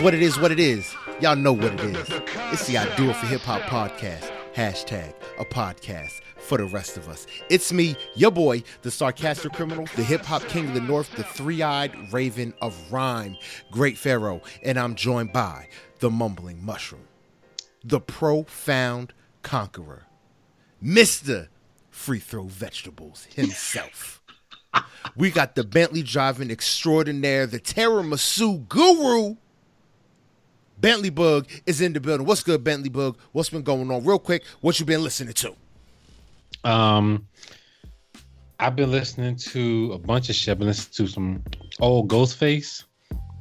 what it is, what it is. Y'all know what it is. It's the I Do It for Hip Hop podcast. Hashtag a podcast for the rest of us. It's me, your boy, the sarcastic criminal, the hip hop king of the north, the three eyed raven of rhyme, Great Pharaoh, and I'm joined by the mumbling mushroom, the profound conqueror, Mr. Free Throw Vegetables himself. we got the Bentley driving extraordinaire, the tiramisu guru. Bentley Bug is in the building. What's good, Bentley Bug? What's been going on? Real quick, what you been listening to? Um, I've been listening to a bunch of shit. I've been listening to some old Ghostface.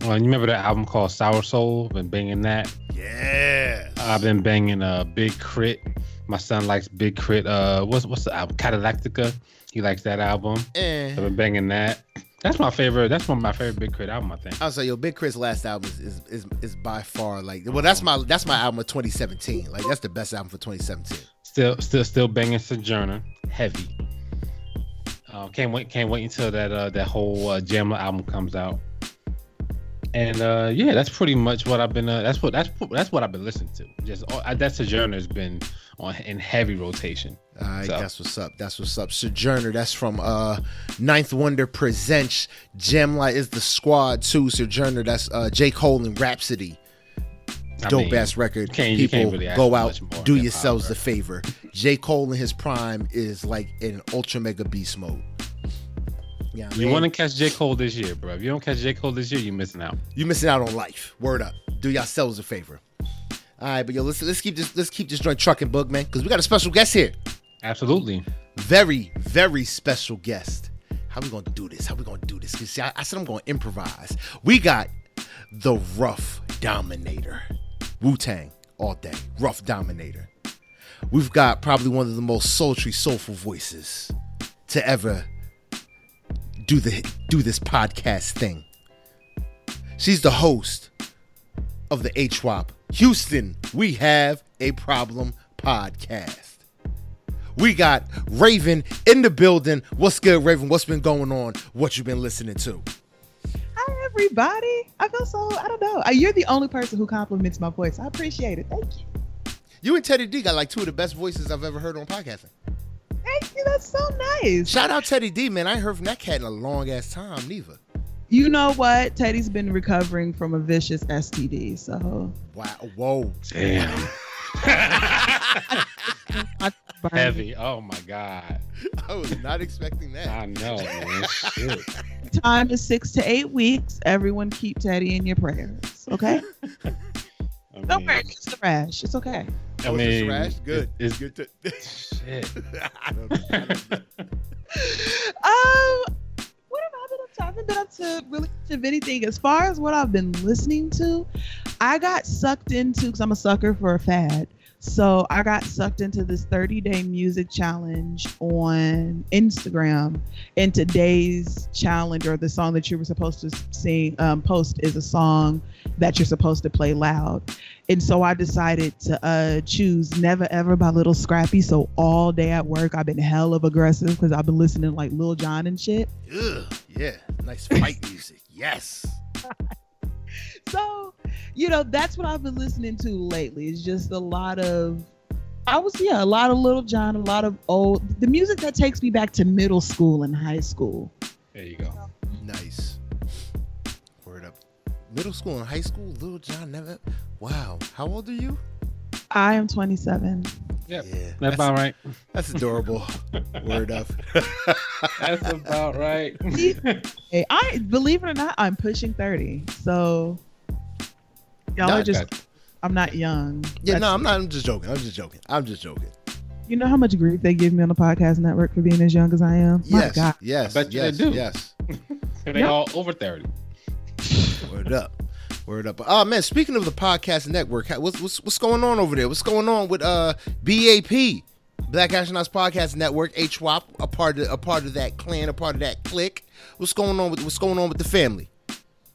Well, you remember that album called Sour Soul? Been banging that. Yeah. I've been banging uh Big Crit. My son likes Big Crit. Uh, what's what's the album? Cadillactica. He likes that album. Eh. I've been banging that. That's my favorite. That's one of my favorite Big K.R.I.T. album. I think. I'll say yo, Big Chris' last album is, is is is by far like well, that's my that's my album of 2017. Like that's the best album for 2017. Still, still, still banging Sojourner. Heavy. Uh, can't wait. Can't wait until that uh, that whole uh, Jamla album comes out. And uh, yeah, that's pretty much what I've been. Uh, that's what that's that's what I've been listening to. Just uh, that Sojourner has been on in heavy rotation. All right, So- that's what's up. That's what's up. Sojourner, that's from uh Ninth Wonder Presents. Jamla is the squad too. Sojourner, that's uh J. Cole and Rapsody. I Dope mean, ass record. People really go out, do yourselves the favor. J. Cole in his prime is like in ultra mega beast mode. Yeah, You want to catch J Cole this year, bro? If you don't catch J Cole this year, you're missing out. you missing out on life. Word up. Do yourselves a favor. All right, but yo, let's let's keep this let's keep this joint trucking, book man, because we got a special guest here. Absolutely. very, very special guest. How we gonna do this? How we gonna do this? 'Cause see, I, I said I'm gonna improvise. We got the Rough Dominator, Wu Tang all day. Rough Dominator. We've got probably one of the most sultry, soulful voices to ever do the do this podcast thing. She's the host of the HWAP Houston. We have a problem podcast. We got Raven in the building. What's good, Raven? What's been going on? What you been listening to? Hi, everybody. I feel so, I don't know. Uh, You're the only person who compliments my voice. I appreciate it. Thank you. You and Teddy D got like two of the best voices I've ever heard on podcasting. Thank you. That's so nice. Shout out Teddy D, man. I ain't heard from that cat in a long ass time, neither. You know what? Teddy's been recovering from a vicious STD. So Wow. Whoa. Damn. Heavy. Oh my god. I was not expecting that. I know, man. Shit. time is six to eight weeks. Everyone keep Teddy in your prayers. Okay? I Don't worry. It's the rash. It's okay. I Oh, it's mean, a rash? Good. It's, Good to- shit. I don't. I don't know. Um, what have I haven't been up to really much of anything. As far as what I've been listening to, I got sucked into because I'm a sucker for a fad. So I got sucked into this 30 day music challenge on Instagram. And today's challenge or the song that you were supposed to sing, um, post is a song that you're supposed to play loud. And so I decided to uh, choose Never Ever by Little Scrappy. So all day at work, I've been hell of aggressive because I've been listening to like Lil Jon and shit. Ugh, yeah. Nice fight music. Yes. So, you know, that's what I've been listening to lately. It's just a lot of, I was, yeah, a lot of Little John, a lot of old, the music that takes me back to middle school and high school. There you go. Nice. Word up. Middle school and high school, Little John never. Wow. How old are you? I am 27. Yep. Yeah. That's about right. That's adorable. Word up. That's about right. Hey, I believe it or not, I'm pushing 30. So, y'all No, are just, okay. I'm not young. yeah, no, I'm not. I'm just joking. I'm just joking. I'm just joking. You know how much grief they give me on the podcast network for being as young as I am? My Yes. God. Yes. I bet you they yes. do. Yes. they all over 30. Word up. Word up. Oh man, speaking of the podcast network, what's what's what's going on over there? What's going on with uh BAP? Black Astronauts Podcast Network, HWAP, a part of a part of that clan, a part of that clique. What's going on with what's going on with the family?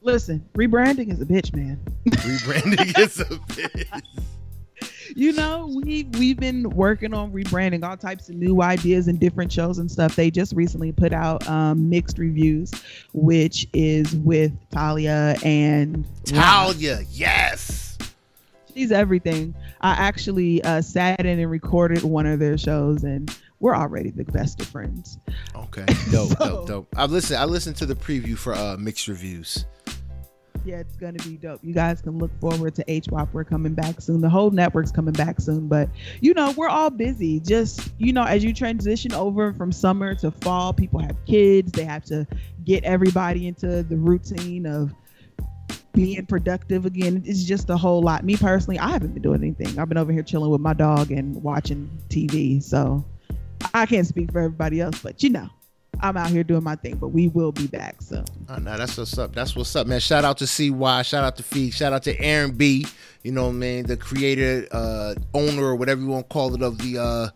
Listen, rebranding is a bitch, man. Rebranding is a bitch. You know, we we've been working on rebranding all types of new ideas and different shows and stuff. They just recently put out um, mixed reviews, which is with Talia and Talia. Yes, she's everything. I actually uh, sat in and recorded one of their shows, and we're already the best of friends. Okay, dope, So- dope, dope. I listened. I listened to the preview for uh, mixed reviews. Yeah, it's gonna be dope. You guys can look forward to HWAP. We're coming back soon. The whole network's coming back soon. But you know, we're all busy. Just you know, as you transition over from summer to fall, people have kids. They have to get everybody into the routine of being productive again. It's just a whole lot. Me personally, I haven't been doing anything. I've been over here chilling with my dog and watching TV. So I can't speak for everybody else, but you know, I'm out here doing my thing. But we will be back So Oh, no, that's what's up. That's what's up, man. Shout out to CY. Shout out to Feed. Shout out to Aaron B. You know I mean? The creator, uh, owner, or whatever you want to call it, of the uh,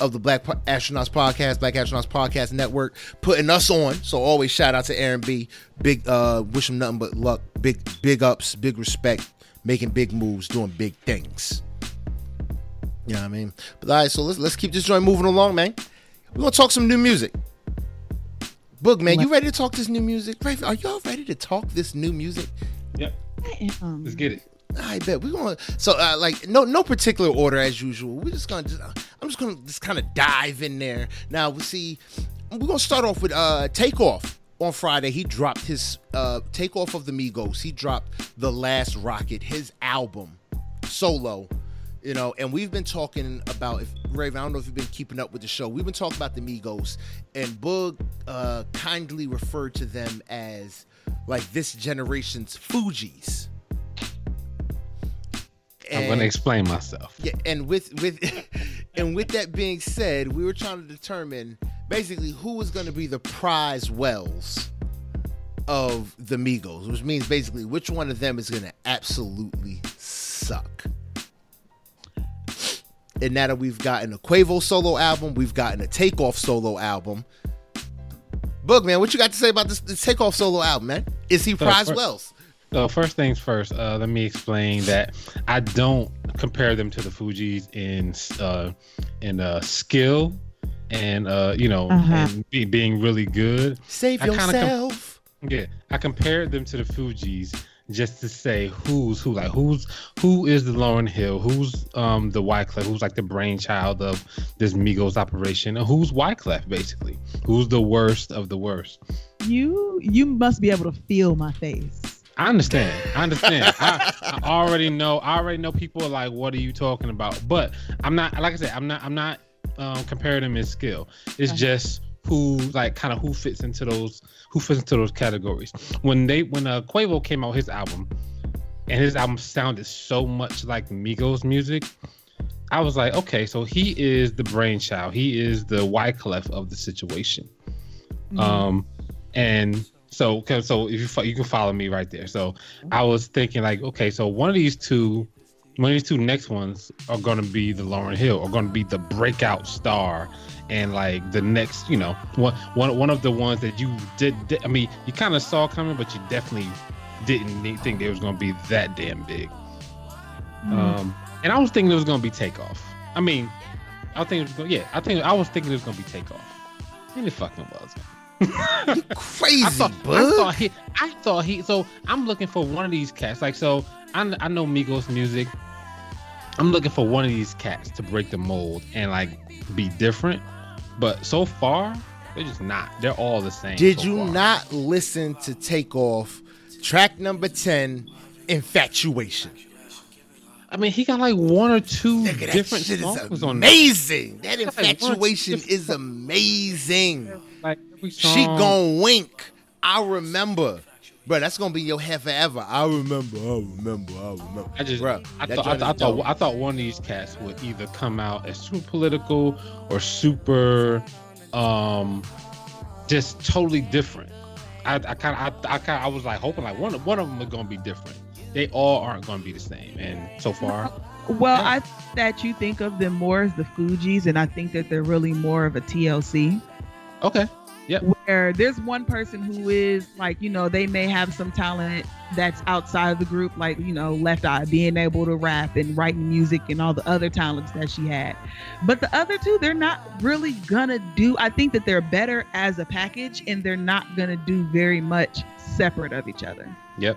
of the Black Astronauts Podcast, Black Astronauts Podcast Network, putting us on. So always shout out to Aaron B. Big uh wish him nothing but luck. Big big ups, big respect, making big moves, doing big things. You know what I mean? But all right, so let's let's keep this joint moving along, man. We're gonna talk some new music. Boog, man, you ready to talk this new music? Raven, are y'all ready to talk this new music? Yep. Let's get it. I bet we're gonna. So, uh, like, no, no particular order as usual. We're just gonna. Just, I'm just gonna just kind of dive in there. Now, we see. We're gonna start off with uh, Takeoff on Friday. He dropped his uh, Takeoff of the Migos. He dropped the Last Rocket, his album, solo. You know, and we've been talking about if Raven. I don't know if you've been keeping up with the show. We've been talking about the Migos, and Boog uh, kindly referred to them as like this generation's Fugees. I'm gonna explain myself. yeah, and with with and with that being said, we were trying to determine basically who was going to be the prize wells of the Migos, which means basically which one of them is going to absolutely suck. And now that we've gotten a Quavo solo album, we've gotten a Takeoff solo album. Book man, what you got to say about this, this Takeoff solo album, man? Is he prize first- wells? So first things first, uh, let me explain that I don't compare them to the Fugees in uh, in uh, skill and uh, you know Uh-huh. and be, being really good. Save I kinda com- yourself. Yeah, I compared them to the Fugees just to say who's who, like who's who is the Lauryn Hill, who's um the Wyclef, who's like the brainchild of this Migos operation, and who's Wyclef basically, who's the worst of the worst. You you must be able to feel my face. I understand. I understand. I, I already know. I already know people are like, "What are you talking about?" But I'm not. Like I said, I'm not. I'm not um, comparing them in skill. It's Uh-huh. just who, like, kind of who fits into those, who fits into those categories. When they, when uh, Quavo came out his album, and his album sounded so much like Migos music, I was like, okay, so he is the brainchild. He is the Wyclef of the situation. Mm-hmm. Um, and so, so if you fo- you can follow me right there. So I was thinking like, okay, so one of these two, one of these two next ones are to be the Lauryn Hill, are to be the breakout star, and like the next, you know, one one one of the ones that you did. did- I mean, you kind of saw coming, but you definitely didn't think they was going to be that damn big. Mhm. Um, and I was thinking it was going to be takeoff. I mean, I think it was gonna, Yeah, I think I was thinking it was going to be takeoff. And it fucking was. Crazy, I thought, I thought he, I thought he. So I'm looking for one of these cats. Like so, I, I know Migos music. I'm looking for one of these cats to break the mold and like be different. But so far, they're just not. They're all the same. Did so you far. not listen to Takeoff, track number 10, Infatuation? I mean, he got like one or two Nigga, that different shit is songs on amazing. That Got, like, one or two infatuation different is amazing. Like She gon' wink. I remember. Bro, that's gonna be your hair forever. I remember, I remember, I remember. I just, Bruh, I that thought, I, joint thought, I thought, dope. I thought one of these cats would either come out as super political or super, um, just totally different. I, I kind of, I, I kind, I was like hoping like one, of one of them is gonna be different. They all aren't gonna be the same, and so far, Well, Yeah. I think that you think of them more as the Fugees, and I think that they're really more of a TLC. okay, Where where there's one person who is like, you know, they may have some talent that's outside of the group, like, you know, Left Eye being able to rap and writing music and all the other talents that she had. But the other two, they're not really gonna do, I think that they're better as a package and they're not gonna do very much separate of each other. Yep.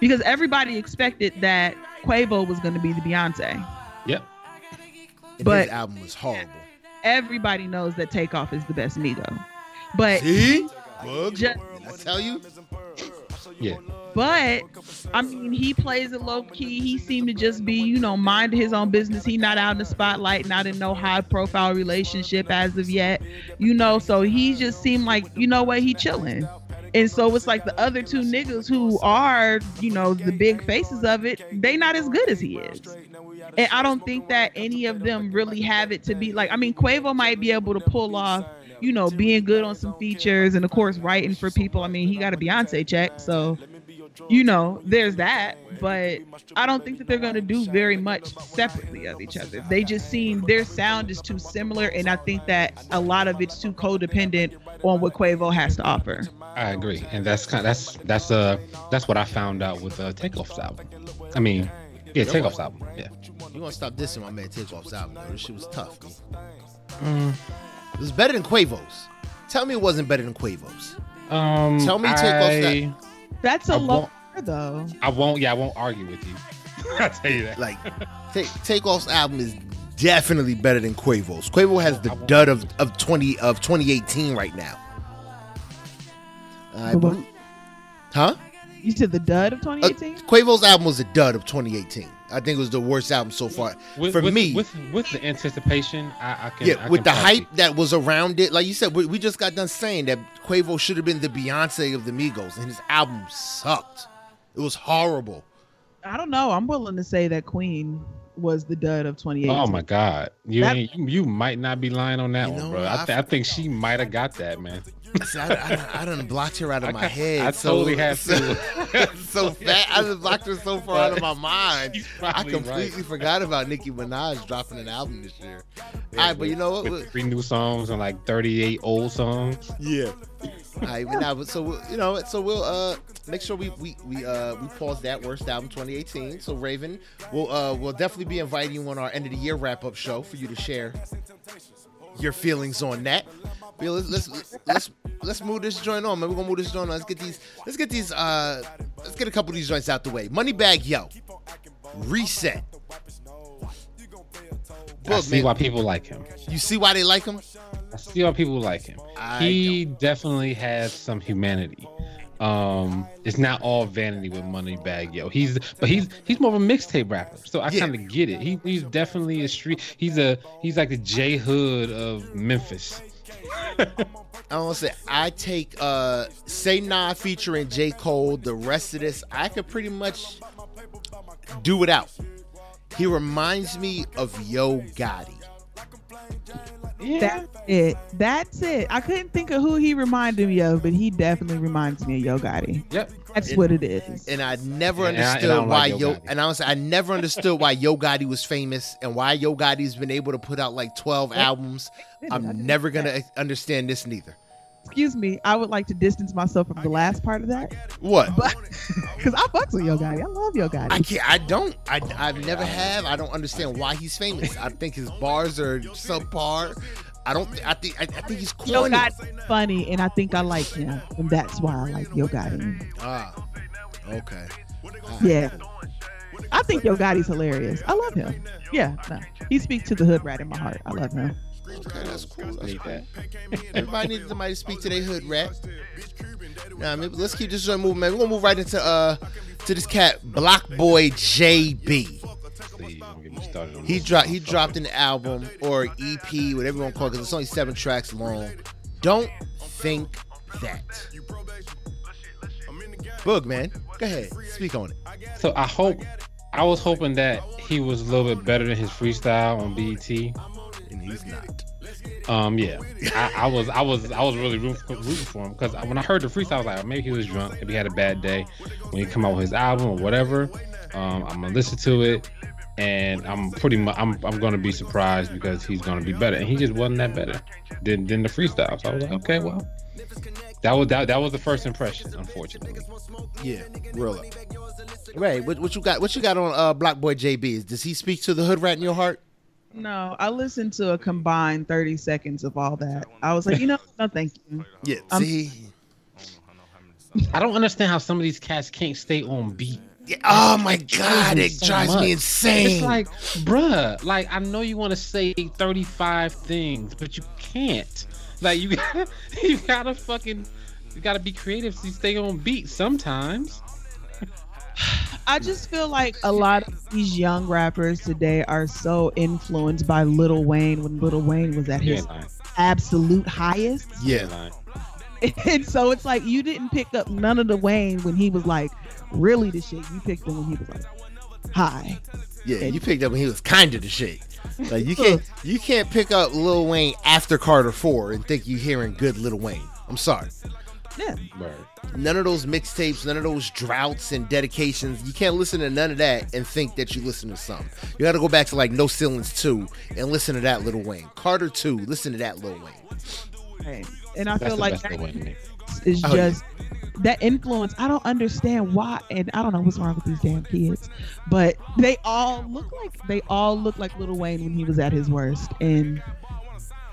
Because everybody expected that Quavo was gonna be the Beyonce. Yep. And But- his album was horrible. Everybody knows that Takeoff is the best Migo. But See? Bug? Ju- Did I tell you? Yeah. But I mean, he plays it low key. He seemed to just be, you know, mind his own business. He not out in the spotlight, not in no high profile relationship as of yet, you know. So he just seemed like, you know what, he chilling. And so it's like the other two niggas who are, you know, the big faces of it, they not as good as he is. And I don't think that any of them really have it to be like. I mean, Quavo might be able to pull off, you know, being good on some features and of course writing for people. I mean, he got a Beyonce check, so you know, there's that. But I don't think that they're going to do very much separately of each other. They just seem their sound is too similar, and I think that a lot of it's too codependent on what Quavo has to offer. I agree, and that's kind. of, that's that's uh that's what I found out with uh, Takeoff's album. I mean, yeah, Takeoff's album. Yeah. You gonna stop dissing my man Takeoff's album? Though. This shit was tough. Mm, It was better than Quavo's. Tell me it wasn't better than Quavo's. um. Tell me Takeoff's I, That's a I low won't- bar, though. I won't. Yeah, I won't argue with you. I'll tell you that. Like, take Takeoff's album is definitely better than Quavo's. Quavo has the dud of, of twenty of 2018 right now. Uh, The huh? You said the dud of Uh, 2018. Quavo's album was a dud of 2018. I think it was the worst album so far. With, For with, me- with with the anticipation, I, I can. yeah, I with can the probably- hype that was around it, like you said, we, we just got done saying that Quavo should have been the Beyonce of the Migos, and his album sucked. It was horrible. I don't know. I'm willing to say that Queen was the dud of 2018. Oh my God, you That- ain't, you, you might not be lying on that You one, bro. I, I- th- I think she might have got that, man. See, I, I, I done blocked her out of my head. I so, totally have so, to. so fat. I just blocked her so far out of my mind. I completely right. forgot about Nicki Minaj dropping an album this year. Yeah, All right, but you know what? With three new songs and like 38 old songs. Yeah. All right, but now, so we'll- you know, so we'll uh make sure we we we uh we pause that worst album 2018. So Raven, we'll uh we'll definitely be inviting you on our end of the year wrap up show for you to share your feelings on that. But let's let's let's let's move this joint on, man. We're gonna move this joint on. Let's get these let's get these uh let's get a couple of these joints out the way. Moneybagg, Yo, reset. I see man. why people like him. You see why they like him? I see why people like him. I he definitely has some humanity. Um, it's not all vanity with Moneybagg Yo. He's but he's he's more of a mixtape rapper, so I Yeah. kind of get it. He, he's definitely a street. He's a he's like the J Hood of Memphis. I don't want to say I take uh Say Nah featuring J. Cole. The rest of this I could pretty much do without. He reminds me of Yo Gotti. Yeah, That's it. That's it. I couldn't think of who he reminded me of, but he definitely reminds me of Yo Gotti. yep. That's It- what it is. And I never And I- and I understood why like Yo Yo and I was I never understood why Yo Gotti was famous and why Yo Gotti's been able to put out like 12 albums. I'm never gonna understand this neither. Excuse me. I would like to distance myself from the last part of that, What? because I fucks with Yo Gotti. I love Yo Gotti. I can't. I don't. I, I've never have. I don't understand why he's famous. I think his bars are subpar. I don't. I think. I, I think he's Yo corny. Gotti's funny, and I think I like him, and that's why I like Yo Gotti. Ah. Okay. Yeah. I think Yo Gotti's hilarious. I love him. Yeah, no. He speaks to the hood rat in my heart. I love him. Okay, that's cool. That's Need that. Everybody needs somebody to speak to their hood rat. Nah, maybe let's keep this joint moving, man. We're gonna move right into uh to this cat, BlocBoy JB. See, don't get me started on He dropped he dropped an album or EP, whatever you want to call it, because it's only seven tracks long. Don't think that. Boog, man. Go ahead. Speak on it. So I hope I was hoping that he was a little bit better than his freestyle on BET. And he's not. Um, yeah, I, I was, I was, I was really rooting for, him because when I heard the freestyle, I was like, oh, maybe he was drunk, maybe he had a bad day when he come out with his album or whatever. Um, I'm gonna listen to it. and I'm pretty much I'm I'm gonna be surprised because he's gonna be better, and he just wasn't that better than than the freestyle. So I was like, okay, well, that was that that was the first impression, unfortunately. Yeah, real up. Ray, what, what you got? What you got on uh, BlocBoy JB? Does he speak to the hood rat in your heart? No, I listened to a combined 30 seconds of all that. I was like, you know, no, thank you. Yeah. Um, see. I don't understand how some of these cats can't stay on beat. Yeah, oh my god, it so drives much. me insane. It's like, bruh, like I know you want to say 35 things, but you can't. Like you gotta, you gotta fucking, you gotta be creative to stay on beat sometimes. I just feel like a lot of these young rappers today are so influenced by Lil Wayne when Lil Wayne was at his absolute highest. Yeah. And so it's like you didn't pick up none of the Wayne when he was like really the shit. You picked him when he was like high. yeah. You picked up when he was kind of the shit. Like you can't, you can't pick up Lil Wayne after Carter Four and think you're hearing good Lil Wayne. I'm sorry. Yeah. Word. None of those mixtapes, none of those droughts and dedications. You can't listen to none of that and think that you listen to something. You got to go back to like No Ceilings 2 and listen to that Little Wayne. Carter 2, listen to that Little Wayne. Right. And I That's feel like best that way is Oh, yeah. just that influence. I don't understand why, and I don't know what's wrong with these damn kids, but they all look like they all look like Little Wayne when he was at his worst, and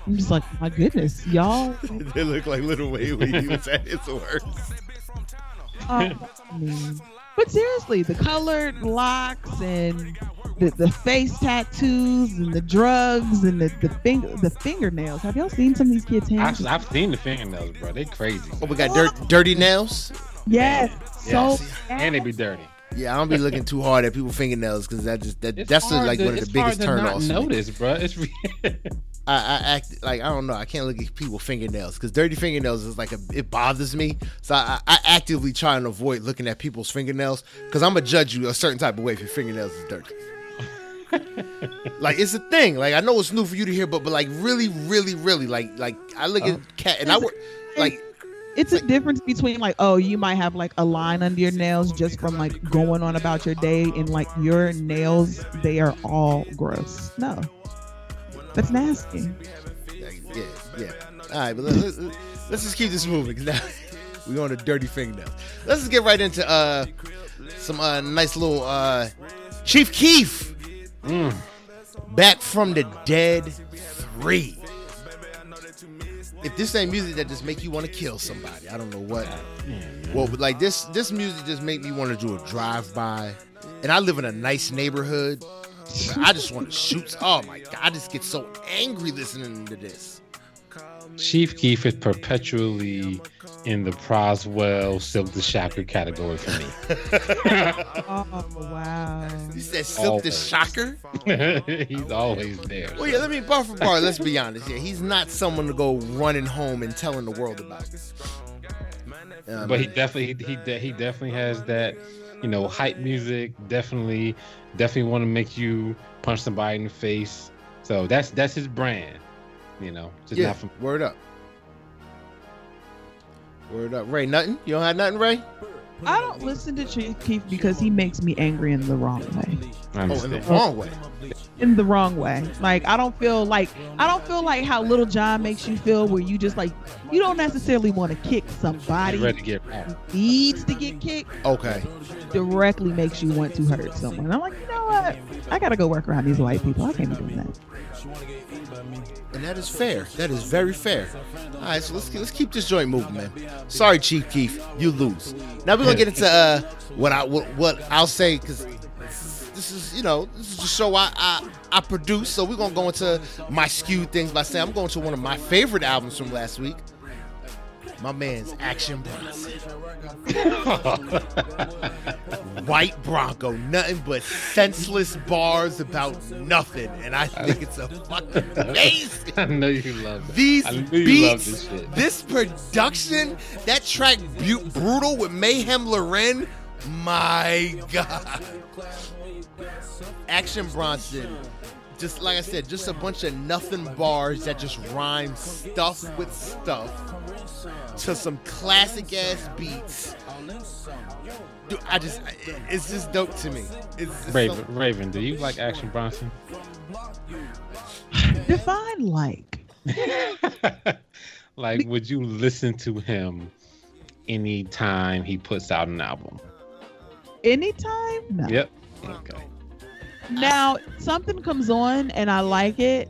I'm just like, my goodness, y'all. they look like Little Wayne when he was at his worst. Oh, man. But seriously, the colored locks and the, the face tattoos and the drugs and the the finger the fingernails. Have y'all seen some of these kids' hands? I've, I've seen the fingernails, bro. They crazy. Oh, we got dirt, dirty nails. yes, Yeah, so And they be dirty. Yeah, I don't be looking too hard at people's fingernails because that just that It's that's hard like to- one of the biggest hard to not turnoffs. for me. Notice, bro. It's re- I, I act like I don't know. I can't look at people's fingernails because dirty fingernails is like a it bothers me. So I, I actively try and avoid looking at people's fingernails because I'm gonna judge you a certain type of way if your fingernails is dirty. like it's a thing. Like I know it's new for you to hear, but but like really, really, really, like like I look Oh. at uh-huh. cat and I work like it's a difference between like oh you might have like a line under your nails just from like going on about your day and like your nails they are all gross no that's nasty yeah yeah. All right, but let, let, let's just keep this moving because now we on the dirty fingernails. Let's just get right into uh some uh nice little uh Chief Keef. Mm. Back from the Dead 3. If this ain't music that just make you want to kill somebody, I don't know what. Well, but like this, this music just make me want to do a drive by, and I live in a nice neighborhood. But I just want to shoot. Oh my god, I just get so angry listening to this. Chief Keef is perpetually in the Proswell Silk the Shocker category for me. oh wow You said Silk the Shocker. He's always there. Well, yeah, let me bar for bar. Let's be honest. Yeah, he's not someone to go running home and telling the world about. Um, but he definitely he de- he definitely has that you know hype music definitely definitely want to make you punch somebody in the face so that's that's his brand you know just yeah, not from word up. Word up, Ray. Nothing. You don't have nothing, Ray. i don't listen to chief keef because he makes me angry in the wrong way I Oh, in the wrong way. In the wrong way like i don't feel like i don't feel like how little john makes you feel where you just like you don't necessarily want to kick somebody ready to get who needs to get kicked Okay. directly makes you want to hurt someone. I'm like, you know what? I gotta go work around these white people. I can't be doing that. And that is fair. That is very fair. All right, so let's let's keep this joint moving, man. Sorry, Chief Keef, you lose. Now we're gonna get into uh, what I what, what I'll say because this is you know this is the show I, I I produce. So we're gonna go into my skewed things by saying I'm going to one of my favorite albums from last week. My man's Action Bronson. White Bronco, nothing but senseless bars about nothing, and I think it's a fucking amazing. I know you love it. These I knew you loved beats, this this production, that track Bu- Brutal with Meyhem Lauren, my God. Action Bronson, just like I said, just a bunch of nothing bars that just rhyme stuff with stuff. to some classic ass beats. Dude, I just, it's just dope to me. It's just Raven, so- Raven, do you like Action Bronson? Define like. like, would you listen to him anytime he puts out an album? Anytime? No. Yep. Okay. Now something comes on and I like it,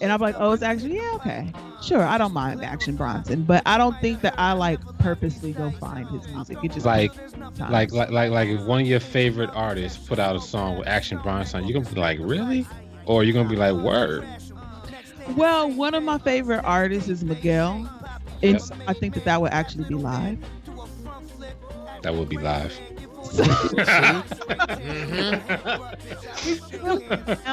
and I'm like, oh, it's actually yeah, okay, sure, I don't mind Action Bronson, but I don't think that I like purposely go find his music. It just Like, like, like, like, like, if one of your favorite artists put out a song with Action Bronson, you're gonna be like, really? Or you're gonna be like, word? well, one of my favorite artists is Miguel, and Yep. I think that that would actually be live. That would be live.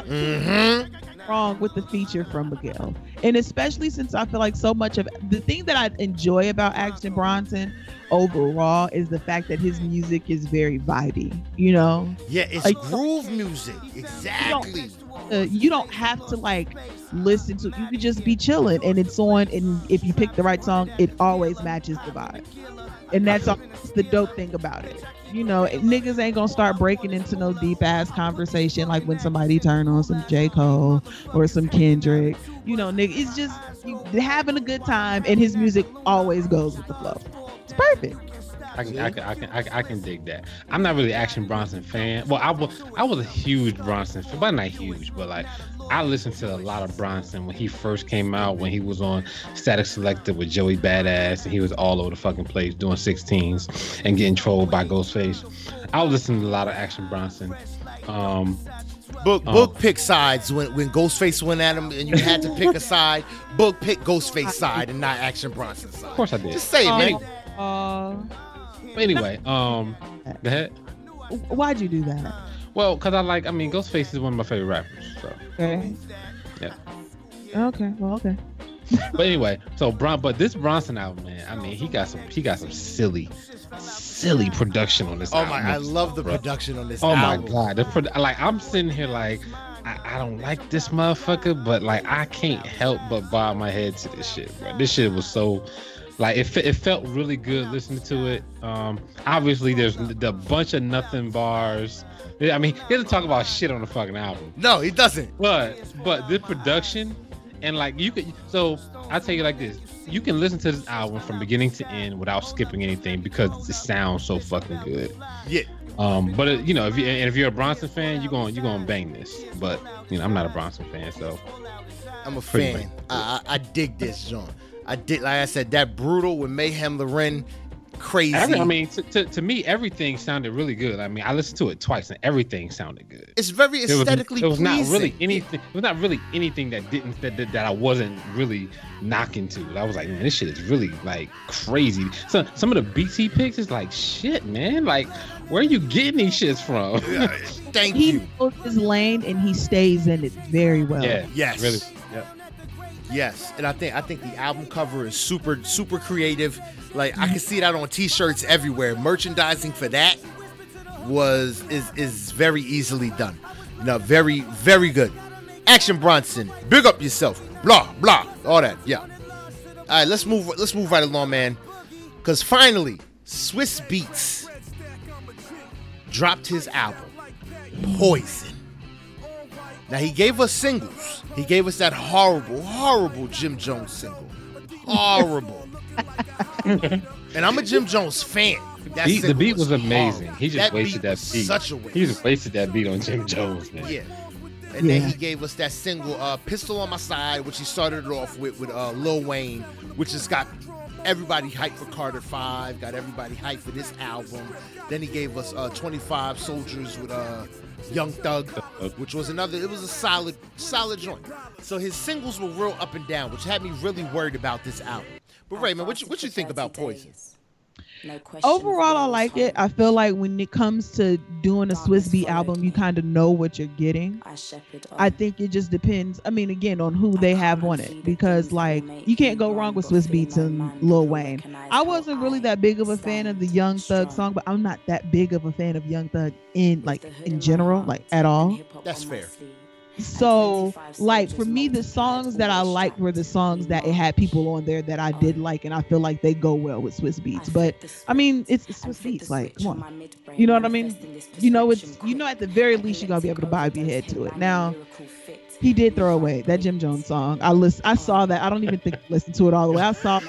Mhm. wrong with the feature from Miguel. And especially since I feel like so much of the thing that I enjoy about Action Bronson overall is the fact that his music is very vibey. You know, Yeah, it's Like- groove music. Exactly. uh, you don't have to like listen to. You could just be chilling and it's on. And if you pick the right song, it always matches the vibe. And that's all, that's the dope thing about it. You know, niggas ain't gonna start breaking into no deep ass conversation like when somebody turn on some J Cole or some Kendrick. You know, nigga, it's just having a good time, and his music always goes with the flow. It's perfect. I can, I can, I can, I can, I can dig that. I'm not really Action Bronson fan. Well, I was, I was a huge Bronson fan, but not huge. But like, I listened to a lot of Bronson when he first came out. When he was on Statik Selektah with Joey Badass, and he was all over the fucking place doing 16s and getting trolled by Ghostface. I was listening to a lot of Action Bronson. Um, Book Oh. Book pick sides when when Ghostface went at him and you had to pick a side. Book pick Ghostface side and not Action Bronson side. of course, I did. Just say it, man. Uh, But anyway, um, go ahead. why'd you do that? Well, cause I like, I mean, Ghostface is one of my favorite rappers. So. Okay. Yeah. Okay. Well, okay. But anyway, so Bron, but this Bronson album, man, I mean, he got some, he got some silly, silly production on this. Oh my! album. I love the bro. production on this. Oh my god, the pro- like I'm sitting here like, I, I don't like this motherfucker, but like I can't help but bob my head to this shit, bro. This shit was so. Like it, it felt really good listening to it. Um, obviously there's the bunch of nothing bars. I mean, he doesn't talk about shit on the fucking album. No, he doesn't. But but the production and like you could so I tell you like this. You can listen to this album from beginning to end without skipping anything because it sounds so fucking good. Yeah. Um, but it, you know, if you and if you're a Bronson fan, you're going you're going to bang this. But you know, I'm not a Bronson fan, so I'm a fan. I, I I dig this, John. I did, like I said, that brutal with Meyhem Lauren, crazy. every, I mean, to, to, to me, everything sounded really good. I mean, I listened to it twice, and everything sounded good. it's very It was, aesthetically it was not really anything. It was not really anything that didn't that, that, that I wasn't really knocking to. I was like, man, this shit is really like crazy. So some of the beats he picks is like shit, man. Like, where are you getting these shits from? Yeah, Thank He you. knows his lane and he stays in it very well. yeah, Yes. really. Yes, and I think I think the album cover is super super creative. Like I can see that on T-shirts everywhere. Merchandising for that was is is very easily done. No, very very good. Action Bronson, big up yourself. Blah blah, all that. Yeah. All right, let's move. Let's move right along, man. Cause finally, Swizz Beatz dropped his album, Poison. Now he gave us singles. He gave us that horrible, horrible Jim Jones single. Horrible. and I'm a Jim Jones fan. That Beat, the beat was amazing. horrible. He just wasted beat that beat. Such a waste. He just wasted that beat on Jim Jones, man. Yeah. And then he gave us that single, uh, "Pistol on My Side," which he started it off with with uh, Lil Wayne, which has got everybody hyped for Carter Five, got everybody hyped for this album. Then he gave us uh, "25 Soldiers" with uh, Young Thug, which was another. It was a solid, solid joint. So his singles were real up and down, which had me really worried about this album. But Raymond, what you, what you think about Poison? Overall, I like it. I feel like when it comes to doing a Swizz Beat album, you kind of know what you're getting. I think it just depends. I mean, again, on who they have on it, because like you can't go wrong with Swizz Beatz and Lil Wayne. I wasn't really that big of a fan of the Young Thug song, but I'm not that big of a fan of Young Thug in like in general, like at all. That's fair. So like for me the songs that i liked were the songs that it had people on there that i did like and i feel like they go well with Swizz Beatz. but i mean it's, it's Swizz Beatz like come on. You know what i mean? You know it's you know at the very least you're gonna be able to bob your head to it. Now he did throw away that jim jones song. I list i saw that. I don't even think I listened to it all the way. I saw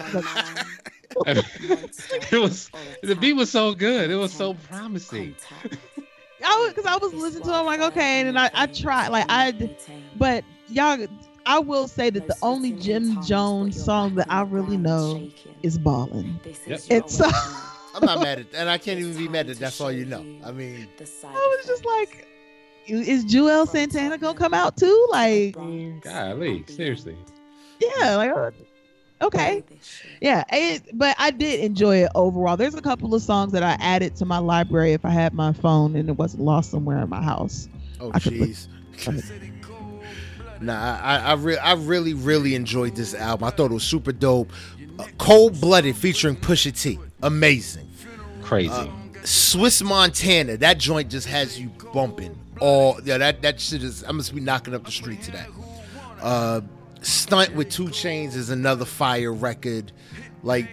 it was the beat was so good. It was so promising I was because I was listening to it, I'm like, okay, and I, I tried like I but y'all I will say that the only Jim Jones song that I really know is Ballin'. Yep. And so I'm not mad at, and I can't even be mad that that's all you know. I mean, I was just like, is Juelz Santana gonna come out too? Like, golly, seriously. yeah, like uh, okay, yeah. It, but I did enjoy it overall. There's a couple of songs that I added to my library if I had my phone and it wasn't lost somewhere in my house. oh jeez. nah, I I, re- I really really enjoyed this album. I thought it was super dope. Uh, Cold blooded featuring Pusha T, amazing. Crazy. Uh, Swiss Montana, that joint just has you bumping. All yeah, that that shit is. I must be knocking up the street to that. Uh, Stunt with 2 Chainz is another fire record. Like,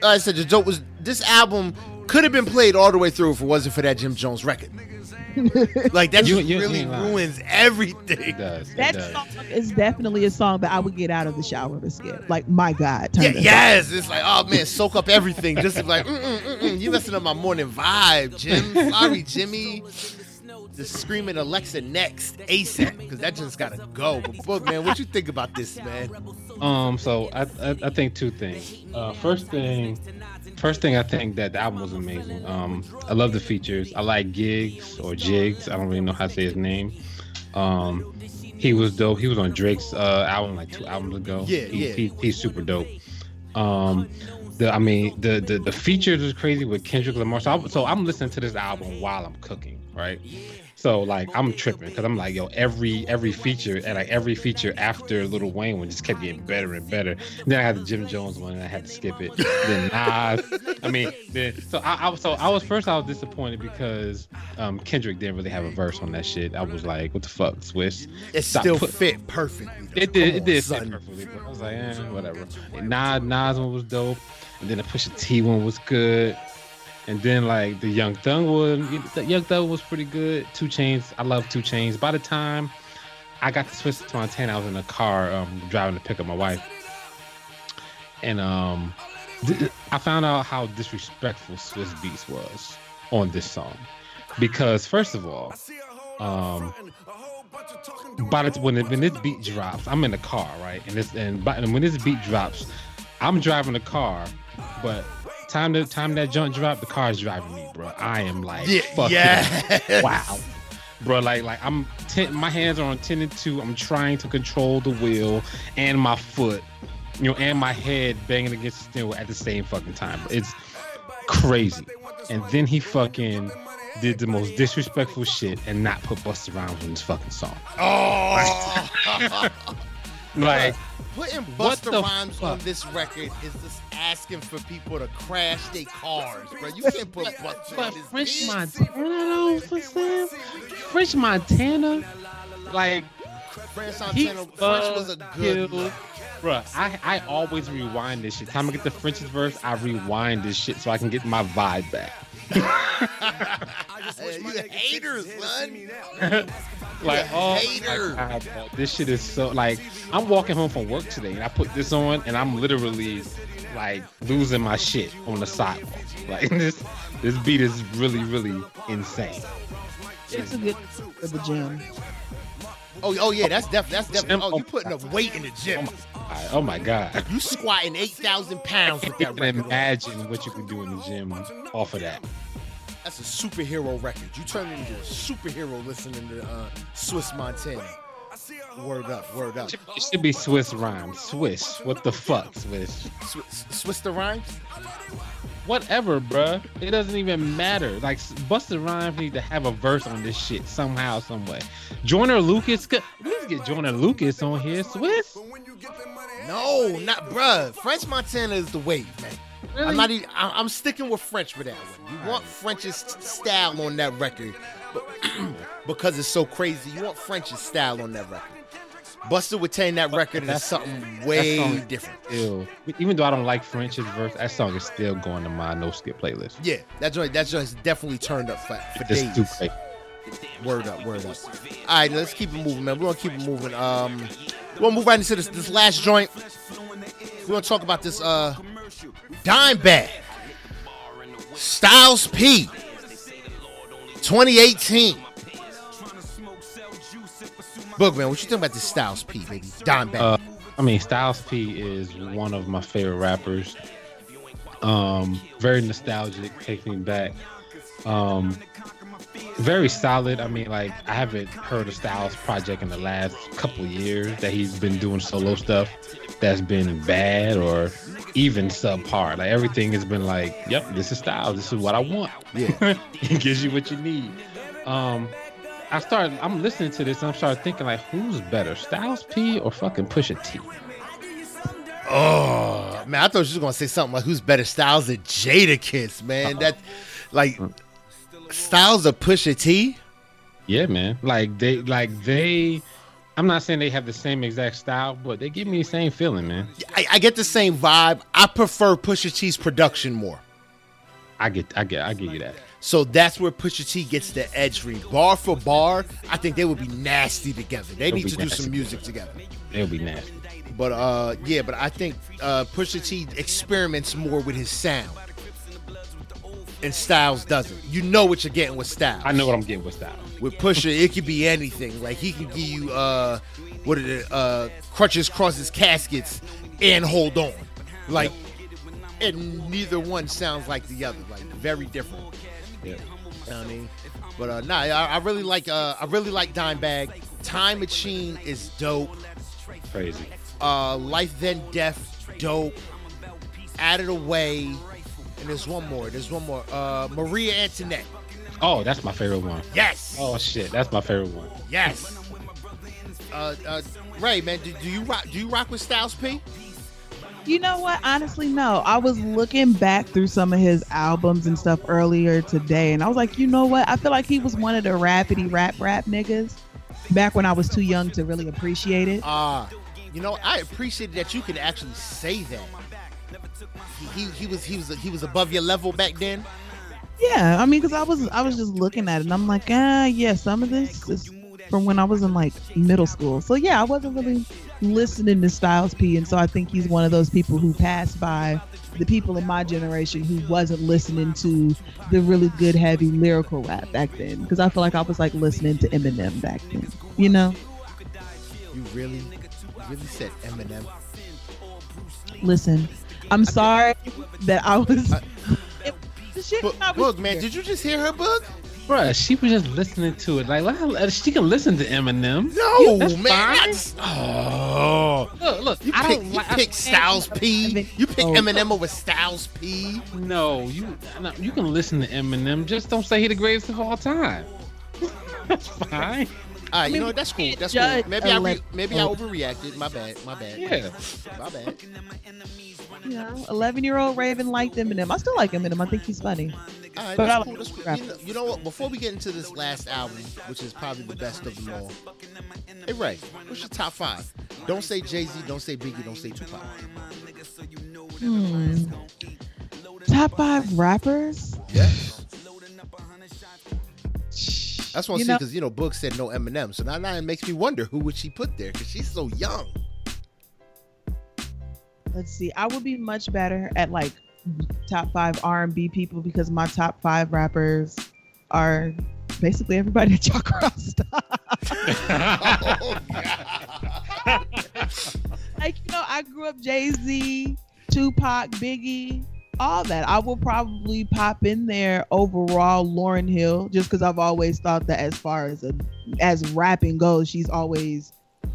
like I said, the dope was this album could have been played all the way through if it wasn't for that Jim Jones record. like that You- just you- you really ain't lying. ruins everything. it does. It That does. song is definitely a song that I would get out of the shower to skip. Like, my God, Yeah, this yes, it's like, oh man, soak up everything. Just like, mm-mm, mm-mm, you messing up my morning vibe, Jim. Sorry, Jimmy. Just screaming Alexa next ASAP because that just gotta go. But Book, man, what you think about this, man? Um, so I, I I think two things. Uh, first thing, first thing I think that the album was amazing. Um, I love the features. I like Giggs or Jigs. I don't really know how to say his name. Um, he was dope. He was on Drake's uh album like two albums ago. Yeah, he, yeah. He, he's super dope. Um, the I mean the the the features is crazy with Kendrick Lamar. So, I, so I'm listening to this album while I'm cooking, right? So like I'm tripping because I'm like, yo, every every feature and like every feature after Little Wayne one just kept getting better and better. And then I had the Jim Jones one and I had to skip it. then Nas, I mean, then so I, I was so I was first I was disappointed because um Kendrick didn't really have a verse on that shit. I was like, what the fuck, Swizz? It Stop still put- fit perfectly. though. It did. Come It on, did son. fit perfectly. But I was like, eh, whatever. And Nas, Nas one was dope, and then the Pusha T one was good, and then like the Young Thug one, Young Thug was pretty good. 2 Chainz, I love 2 Chainz. By the time I got to Swiss to Montana, I was in a car um, driving to pick up my wife, and um, th- I found out how disrespectful Swizz Beatz was on this song, because first of all, um, by the when it, when this beat drops, I'm in the car, right? And this and, by, and when this beat drops, I'm driving the car, but time to time that jump drop, the car's driving me, bro. I am like, Yeah, fuck yes. wow, bro. Like like I'm ten, my hands are on ten and two. I'm trying to control the wheel and my foot, you know, and my head banging against the wheel at the same fucking time. It's crazy. And then he fucking did the most disrespectful shit and not put Busta Rhymes on his fucking song. Oh, Like, putting the Rhymes on this record is just asking for people to crash their cars, bro. You can't put Busta on but this French. Montana, though, for Sam, French Montana, like French Montana, French was a good killed-. Bruh, I, I always rewind this shit. Time I get the French's verse, I rewind this shit so I can get my vibe back. Hey, you haters, son. like, You oh, hater. my God, this shit is so like. I'm walking home from work today, and I put this on, and I'm literally like losing my shit on the sidewalk. Like this, this beat is really, really insane. It's a good for the gym. Oh, oh yeah, that's def- that's definitely. Oh, Oh you putting up weight in the gym. Oh Oh my god. You squatting eight thousand pounds with that record. imagine what you can do in the gym off of that. That's a superhero record. You turn into a superhero listening to uh, Swiss Montana. Word up, word up. It should be Swiss rhyme. Swiss. What the fuck, Swiss? Swiss, Swiss the rhymes. Whatever, bruh. It doesn't even matter. Like Busta Rhymes need to have a verse on this shit somehow, some way. Joyner Lucas, let's get Joyner Lucas on here. Swiss. No, not bruh. French Montana is the wave, man. Really? I'm not even. I- I'm sticking with French for that one. You want French's style on that record, but because it's so crazy. You want French's style on that record. Buster would Tane that record is That's- something way song- different. Still, even though I don't like French's verse, that song is still going to my no skip playlist. Yeah, that joint that joint's definitely turned up for, for It's days. too crazy. Word up, word up. All right, let's keep it moving, man. We're gonna keep it moving. Um, gonna move right into this this last joint. We're gonna talk about this uh dime bag. Styles P 2018. Boogman, what you think about this Styles P, baby? Dime bag. Uh, I mean, Styles P is one of my favorite rappers. Um, very nostalgic, takes me back. Um, very solid. I mean, like I haven't heard a Styles project in the last couple years that he's been doing solo stuff that's been bad or even subpar. Like everything has been like, "Yep, this is Styles. This is what I want." yeah. it gives you what you need. Um, I started. I'm listening to this and I'm started thinking like, who's better, Styles P or fucking Pusha T? Oh man, I thought you was gonna say something like who's better Styles or Jadakiss, man. That like Styles of Pusha T? Yeah, man. Like they, like they. I'm not saying they have the same exact style, but they give me the same feeling, man. I, I get the same vibe. I prefer Pusha T's production more. I get, I get, I give you that. So that's where Pusha T gets the edge for me. Bar for bar, I think they would be nasty together. They need to do some music together. They'll be nasty. But uh yeah, but I think uh Pusha T experiments more with his sound. And Styles doesn't. You know what you're getting with Styles. I know what I'm getting with Styles. with Pusha, it could be anything. Like he can give you uh what are the uh crutches, crosses, caskets, and hold on. Like and neither one sounds like the other. Like very different. Yeah. You know what I mean? But uh nah, I, I really like uh I really like Dimebag. Time Machine is dope. Crazy. Uh Life Then Death, dope. Out of the way. And there's one more. There's one more. Uh Maria Antoinette. Oh, that's my favorite one. Yes. Oh shit, that's my favorite one. Yes. Uh, uh, Ray, man, do, do you rock? Do you rock with Styles P? You know what? Honestly, no. I was looking back through some of his albums and stuff earlier today, and I was like, you know what? I feel like he was one of the rapidy rap rap niggas back when I was too young to really appreciate it. Uh, you know, I appreciate that you can actually say that. He, he, was he was he was above your level back then. Yeah, I mean, because I was I was just looking at it, and I'm like, ah, yeah, some of this is from when I was in like middle school. So yeah, I wasn't really listening to Styles P, and so I think he's one of those people who passed by the people in my generation who wasn't listening to the really good heavy lyrical rap back then. Because I feel like I was like listening to Eminem back then. You know, You really, you really said Eminem. listen, I'm sorry that I was. I- it- the shit Book, I was Book, man, did you just hear her book? Bruh, she was just listening to it. Like, let she can listen to Eminem. No, that's man. fine. That's, oh, Look, look. you I pick don't you like. I- pick Styles P. You pick Oh. Eminem over Styles P. No, you no, you can listen to Eminem. Just don't say he the greatest of all time. That's fine. All right, you mean, know what? That's cool. That's cool. Maybe I re- elect- maybe I overreacted. My bad. My bad. Yeah. My bad. You know, 11 year old Raven liked Eminem. I still like Eminem. I think he's funny. All right, But that's I cool. That's cool. You know, you know what? Before we get into this last album, which is probably the best of them all, hey Ray, what's your top five? Don't say Jay Z. Don't say Biggie. Don't say Tupac. Hmm. Top five rappers? Yes. That's what I'm saying because you know Book said no Eminem, so now, now it makes me wonder who would she put there because she's so young. Let's see. I would be much better at like top five R&B people because my top five rappers are basically everybody at Chuck God. like you know, I grew up Jay Z, Tupac, Biggie, all that. I will probably pop in there overall Lauryn Hill just because I've always thought that as far as a as rapping goes, she's always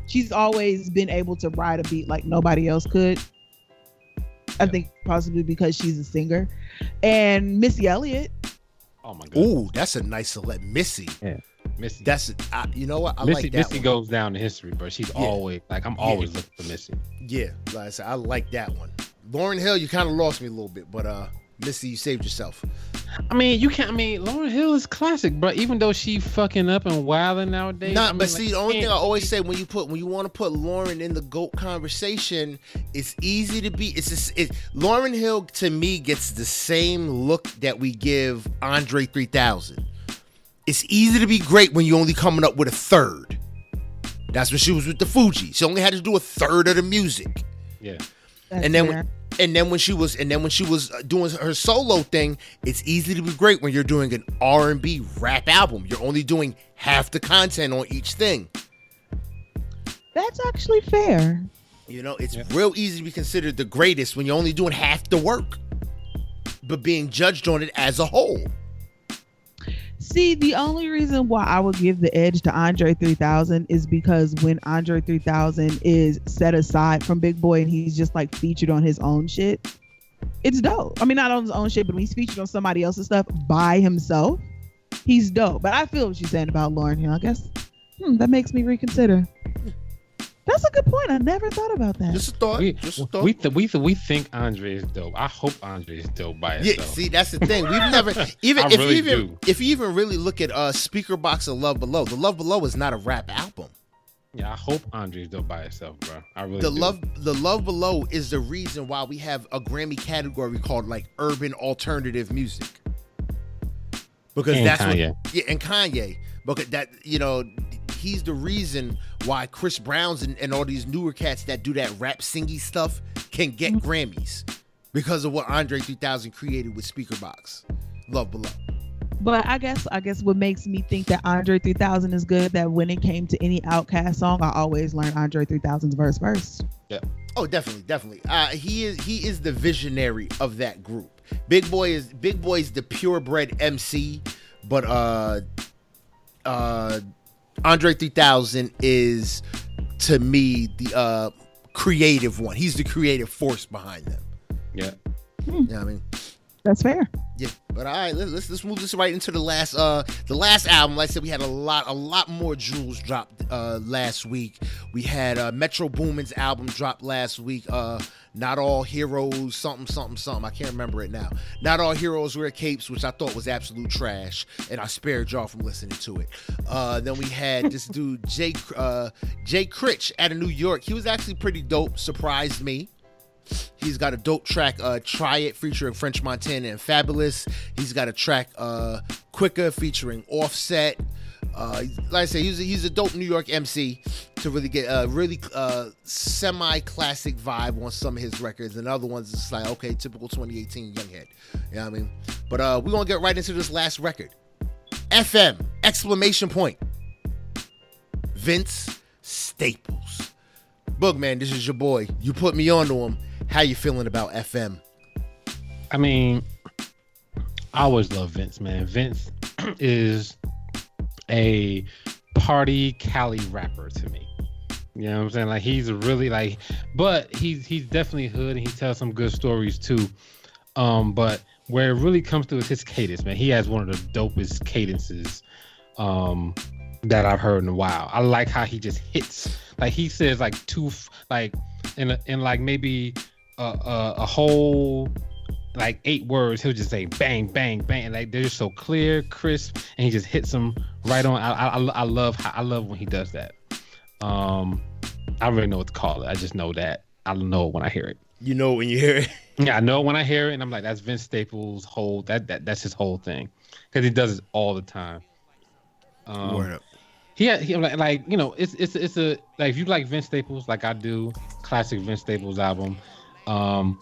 she's always been able to ride a beat like nobody else could. I think possibly because she's a singer, and Missy Elliott. Oh my god. Ooh, that's a nice select. Missy. Yeah. Missy. That's I, you know what I Missy, like that. Missy one. goes down in history, bro. She's Yeah. always like I'm always looking for Missy. Yeah, like I said, I like that one. Lauryn Hill, you kind of lost me a little bit, but uh, Missy, you saved yourself. I mean, you can't. I mean, Lauryn Hill is classic, but even though she fucking up and wilding nowadays. Nah, I mean, but like, see, you the only thing I always say when you put when you want to put Lauryn in the goat conversation, it's easy to be. It's just, it. Lauryn Hill to me gets the same look that we give Andre 3000. It's easy to be great when you're only coming up with a third. That's when she was with the Fugees. She only had to do a third of the music. Yeah. That's and then fair. when, and then when she was and then when she was uh, doing her solo thing, it's easy to be great when you're doing an R&B rap album. You're only doing half the content on each thing. that's actually fair. You know, it's Yeah. real easy to be considered the greatest when you're only doing half the work, but being judged on it as a whole. See, the only reason why I would give the edge to Andre 3000 is because when Andre 3000 is set aside from Big Boi and he's just like featured on his own shit, it's dope. I mean, not on his own shit, but when he's featured on somebody else's stuff by himself, he's dope. But I feel what you're saying about Lauryn Hill. I guess hmm, that makes me reconsider. That's a good point. I never thought about that. Just a thought. We just a thought. we, th- we, th- we think Andre is dope. I hope Andre is dope by yeah, itself. see, that's the thing. We've never even I if really you even do. if you even really look at uh Speakerboxxx of Love Below, the Love Below is not a rap album. Yeah, I hope Andre is dope by itself, bro. I really the do. love the love below is the reason why we have a grammy category called like urban alternative music because And that's Kanye. what yeah and kanye because that you know he's the reason why chris browns and, and all these newer cats that do that rap singy stuff can get Mm-hmm. grammys because of what andre 3000 created with Speakerboxxx love below But I guess I guess what makes me think that Andre 3000 is good that when it came to any OutKast song, I always learn Andre 3000's verse first. Yeah. Oh, definitely, definitely. Uh, he is he is the visionary of that group. Big Boi is Big Boi's the purebred MC, but uh, uh, Andre 3000 is to me the uh creative one. He's the creative force behind them. Yeah. You know what I mean? That's fair. Yeah, but all right, let's, let's move this right into the last uh the last album. Like I said, we had a lot a lot more jewels dropped uh last week. We had uh Metro Boomin's album dropped last week. Uh, not all heroes something something something. I can't remember it now. Not all heroes wear capes, which I thought was absolute trash, and I spared y'all from listening to it. Uh, then we had this dude Jay uh Jay Critch out of New York. He was actually pretty dope. Surprised me. He's got a dope track, uh, Try It, featuring French Montana and Fabolous. He's got a track, uh, Quicker, featuring Offset. Uh, like I said, he's a, he's a dope New York MC to really get a really uh, semi-classic vibe on some of his records, and other ones it's like okay, typical 2018 Younghead. You know what I mean? But uh, we're gonna get right into this last record, FM exclamation point. Vince Staples. Boogman, this is your boy. You put me onto him. How you feeling about FM? I mean, I always love Vince, man. Vince is a party Cali rapper to me. You know what I'm saying? Like he's really like, but he's he's definitely hood and he tells some good stories too. Um, but where it really comes to is his cadence, man. He has one of the dopest cadences um that I've heard in a while. I like how he just hits like he says like two like in a, in like maybe a, a, a whole like eight words. He'll just say bang bang bang. Like they're just so clear crisp and he just hits them right on. I, I, I love how, I love when he does that. Um I don't really know what to call it. I just know that. I know it when I hear it. You know when you hear it. yeah I know when I hear it and I'm like that's Vince Staples whole that, that that's his whole thing. Because he does it all the time. Um, Word up. he, had, he like, like you know it's it's it's a like if you like Vince Staples like I do classic Vince Staples album um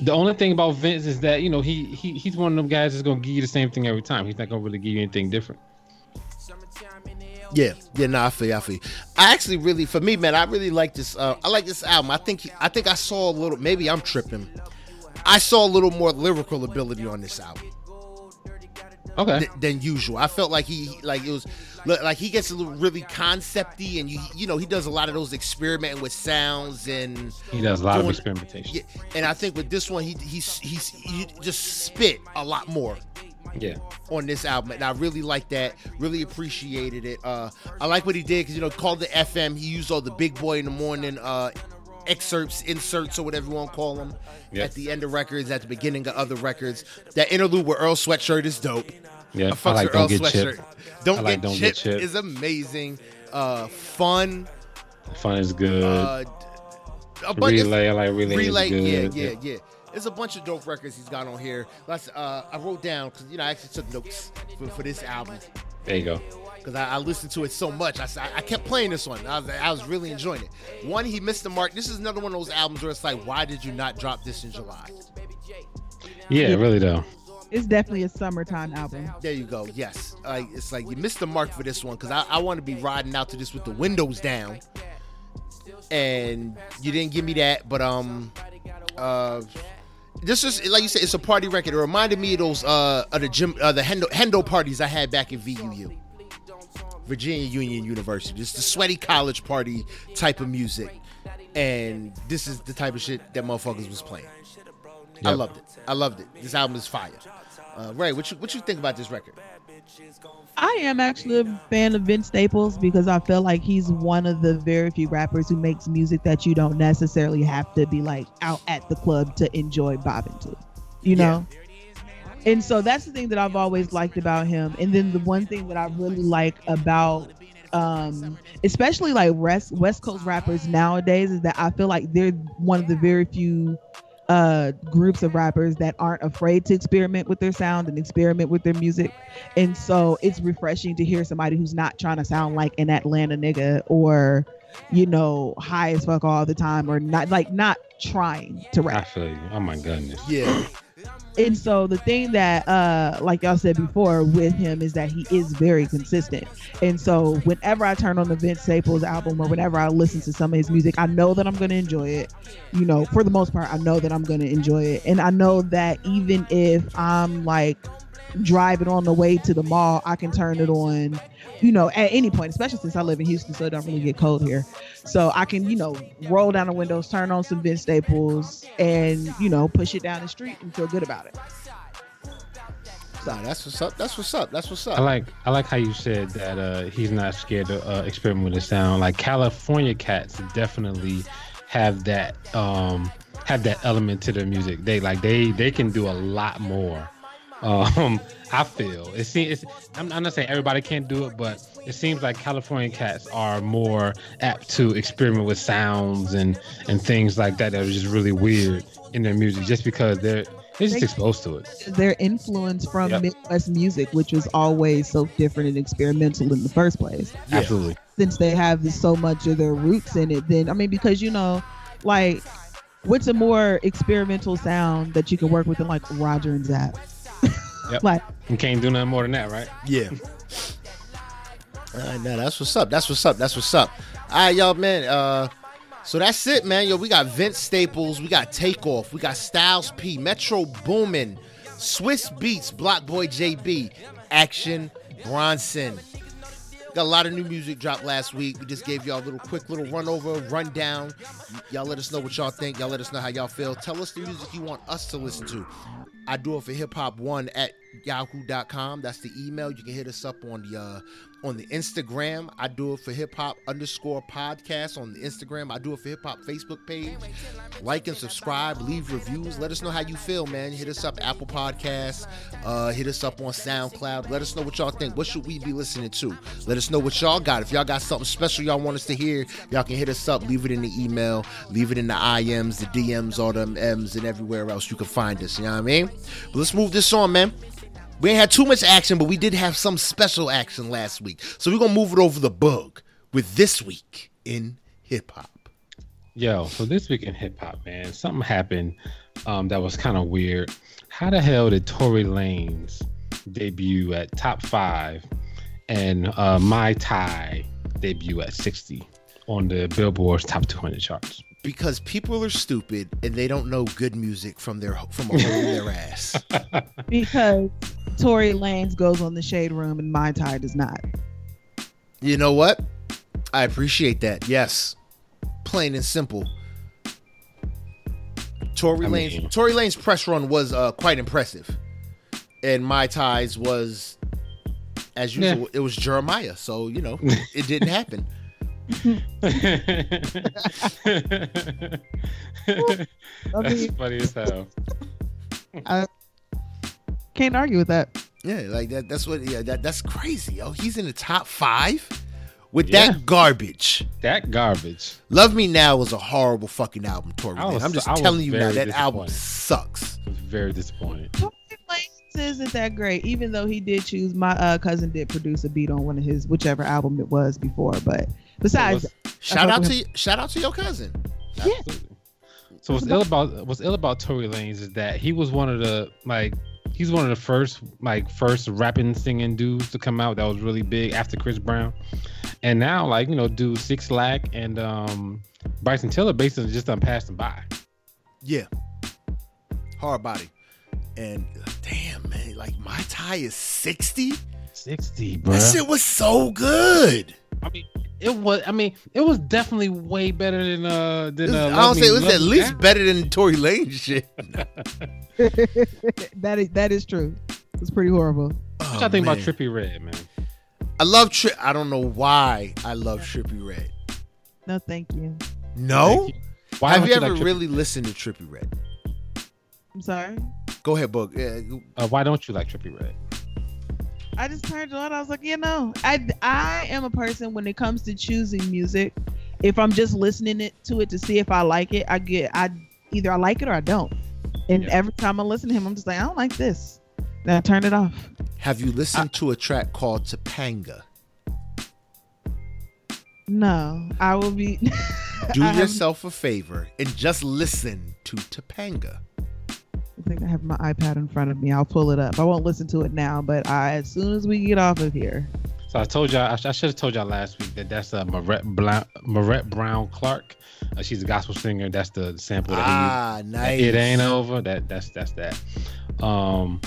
the only thing about Vince is that you know he he he's one of them guys that's gonna give you the same thing every time he's not gonna really give you anything different Yeah, yeah, nah, I feel, you, I feel. you. I actually really, for me, man, I really like this. Uh, I like this album. I think, I think I saw a little. Maybe I'm tripping. I saw a little more lyrical ability on this album okay th- than usual. I felt like he, like it was, like he gets a little really concepty, and you, you know, he does a lot of those experimenting with sounds and he does a lot of experimentation Yeah, and I think with this one, he he's he's he just spit a lot more yeah on this album, and I really like that. Really appreciated it. Uh, I like what he did because you know called the FM. He used all the big boy in the morning uh, excerpts, inserts, or whatever you want to call them. At the end of records, at the beginning of other records. That interlude with Earl Sweatshirt is dope. Yeah, I I like Earl Don't Get Sweatshirt. Chipped. Don't, like get, Don't Get chipped Chipped. is amazing. Uh, fun. Fun is good. Uh, a bunch of- Relay, I like Relay. Relay, good. yeah, yeah, yeah. There's a bunch of dope records he's got on here. Let's, uh, I wrote down because you know I actually took notes for, for this album There you go. Because I, I listened to it so much. I kept playing this one. I was, I was really enjoying it. One, he missed the mark. This is another one of those albums where it's like, why did you not drop this in July? Yeah, really though. It's definitely a summertime album. There you go. Yes, like it's like you missed the mark for this one because I, I want to be riding out to this with the windows down, and you didn't give me that. But um, uh, this is like you said, it's a party record. It reminded me of those uh of the gym uh, the Hendo, Hendo parties I had back in VUU, Virginia Union University. It's the sweaty college party type of music, and this is the type of shit that motherfuckers was playing. I loved it. I loved it. This album is fire. Uh, Ray, what you what you think about this record? I am actually a fan of Vince Staples because I feel like he's one of the very few rappers who makes music that you don't necessarily have to be like out at the club to enjoy bobbing to. You know? And so that's the thing that I've always liked about him. And then the one thing that I really like about um especially like West West Coast rappers nowadays is that I feel like they're one of the very few uh groups of rappers that aren't afraid to experiment with their sound and experiment with their music and so it's refreshing to hear somebody who's not trying to sound like an Atlanta nigga or, you know, high as fuck all the time or not like not trying to I rap. feel you. Oh my goodness. Yeah, And so the thing that uh like y'all said before with him is that he is very consistent. And so whenever I turn on the Vince Staples album or whenever I listen to some of his music, I know that I'm gonna enjoy it. You know, for the most part, I know that I'm gonna enjoy it. And I know that even if I'm like driving on the way to the mall, I can turn it on, you know, at any point, especially since I live in Houston, so it don't really get cold here. So I can, you know, roll down the windows, turn on some Vince Staples, and you know, push it down the street and feel good about it. nah, that's what's up. That's what's up. That's what's up. I like I like how you said that uh, he's not scared to uh, experiment with the sound. Like California cats definitely have that um, have that element to their music. They like they they can do a lot more. Um, I feel it seems. I'm, I'm not saying everybody can't do it, but it seems like California cats are more apt to experiment with sounds and and things like that that are just really weird in their music, just because they're they're just They- exposed to it. Their influence from Yep. Midwest music, which was always so different and experimental in the first place. Yeah. Absolutely. since they have so much of their roots in it then i mean because you know like what's a more experimental sound that you can work with than like roger and zap Yep. like You can't do nothing more than that, right? Yeah. All right, now that's what's up. That's what's up. That's what's up. All right, y'all, man. Uh, so that's it, man. Yo, we got Vince Staples, we got Takeoff, we got Styles P, Metro Boomin, Swizz Beatz, Block Boy JB, Action Bronson. Got a lot of new music dropped last week. We just gave y'all a little quick little run over, rundown. Y'all let us know what y'all think. Y'all let us know how y'all feel. Tell us the music you want us to listen to. I do it for hip hop one at yahoo.com. That's the email. You can hit us up on the uh on the Instagram. I do it for hip hop underscore podcast on the Instagram. I do it for hip hop Facebook page. Like and subscribe, leave reviews. Let us know how you feel, man. Hit us up Apple Podcasts, uh, hit us up on SoundCloud. Let us know what y'all think. What should we be listening to? Let us know what y'all got. If y'all got something special y'all want us to hear, y'all can hit us up. Leave it in the email, leave it in the IMs, the DMs, all them M's, and everywhere else you can find us. You know what I mean? But let's move this on, man. We ain't had too much action, but we did have some special action last week. So we're gonna move it over the bug with this week in hip hop. Yo, so this week in hip hop, man, something happened um, that was kind of weird. How the hell did Tory Lanez debut at top five and uh, My Tai debut at 60 on the Billboard's top 200 charts? Because people are stupid and they don't know good music from their from a hole in their ass. because Tory Lanez goes on the shade room and my tie does not. You know what? I appreciate that. Yes. Plain and simple. Tory I Lane's mean- Tory Lane's press run was uh, quite impressive. And my ties was as usual, it was Jeremiah. So, you know, it didn't happen. That's funny as hell. Can't argue with that. Yeah, like that. That's what. Yeah, that that's crazy, yo. He's in the top five with Yeah. that garbage. That garbage. Love Me Now was a horrible fucking album, Tory I Lanez. was- I'm just I telling you now, that album sucks. I was very disappointed. Isn't that great, even though he did choose. My uh, cousin did produce a beat on one of his whichever album it was before. But besides, Shout out with to shout out to your cousin. Absolutely. So what's ill about what's ill about Tory Lanez is that he was one of the like he's one of the first like first rapping singing dudes to come out that was really big after Chris Brown, and now like you know dude 6LACK and um Bryson Tiller basically just done passed him by. Yeah, hard body, and damn man, like my tie is sixty. Sixty, bro. That shit was so good. I mean, it was. I mean, it was definitely way better than uh than. Uh, I don't say it was at least Now. better than Tory Lane shit. that is that is true. It's pretty horrible. Oh, What y'all think about. Trippie Redd, man? I love Tri I don't know why I love Trippie Redd. No, thank you. No, Thank you. Why have don't you ever Trippie- really listened to Trippie Redd? I'm sorry. Go ahead, Book. Uh, why don't you like Trippie Redd? I just turned it on. I was like, you know, I I am a person when it comes to choosing music. If I'm just listening it to it to see if I like it, I get I either I like it or I don't. And Yeah. every time I listen to him, I'm just like, I don't like this. Then I turn it off. have you listened to a track called Topanga? No, I will be. Do yourself a favor and just listen to Topanga. I think I have my iPad in front of me. I'll pull it up. I won't listen to it now, but I, as soon as we get off of here, So I told y'all, I, I should have told y'all last week that that's uh, Maurette, Bla- Maurette Brown Clark. Uh, she's a gospel singer. That's the sample that he Ah, used. nice. It ain't over. That that's that's that. Um,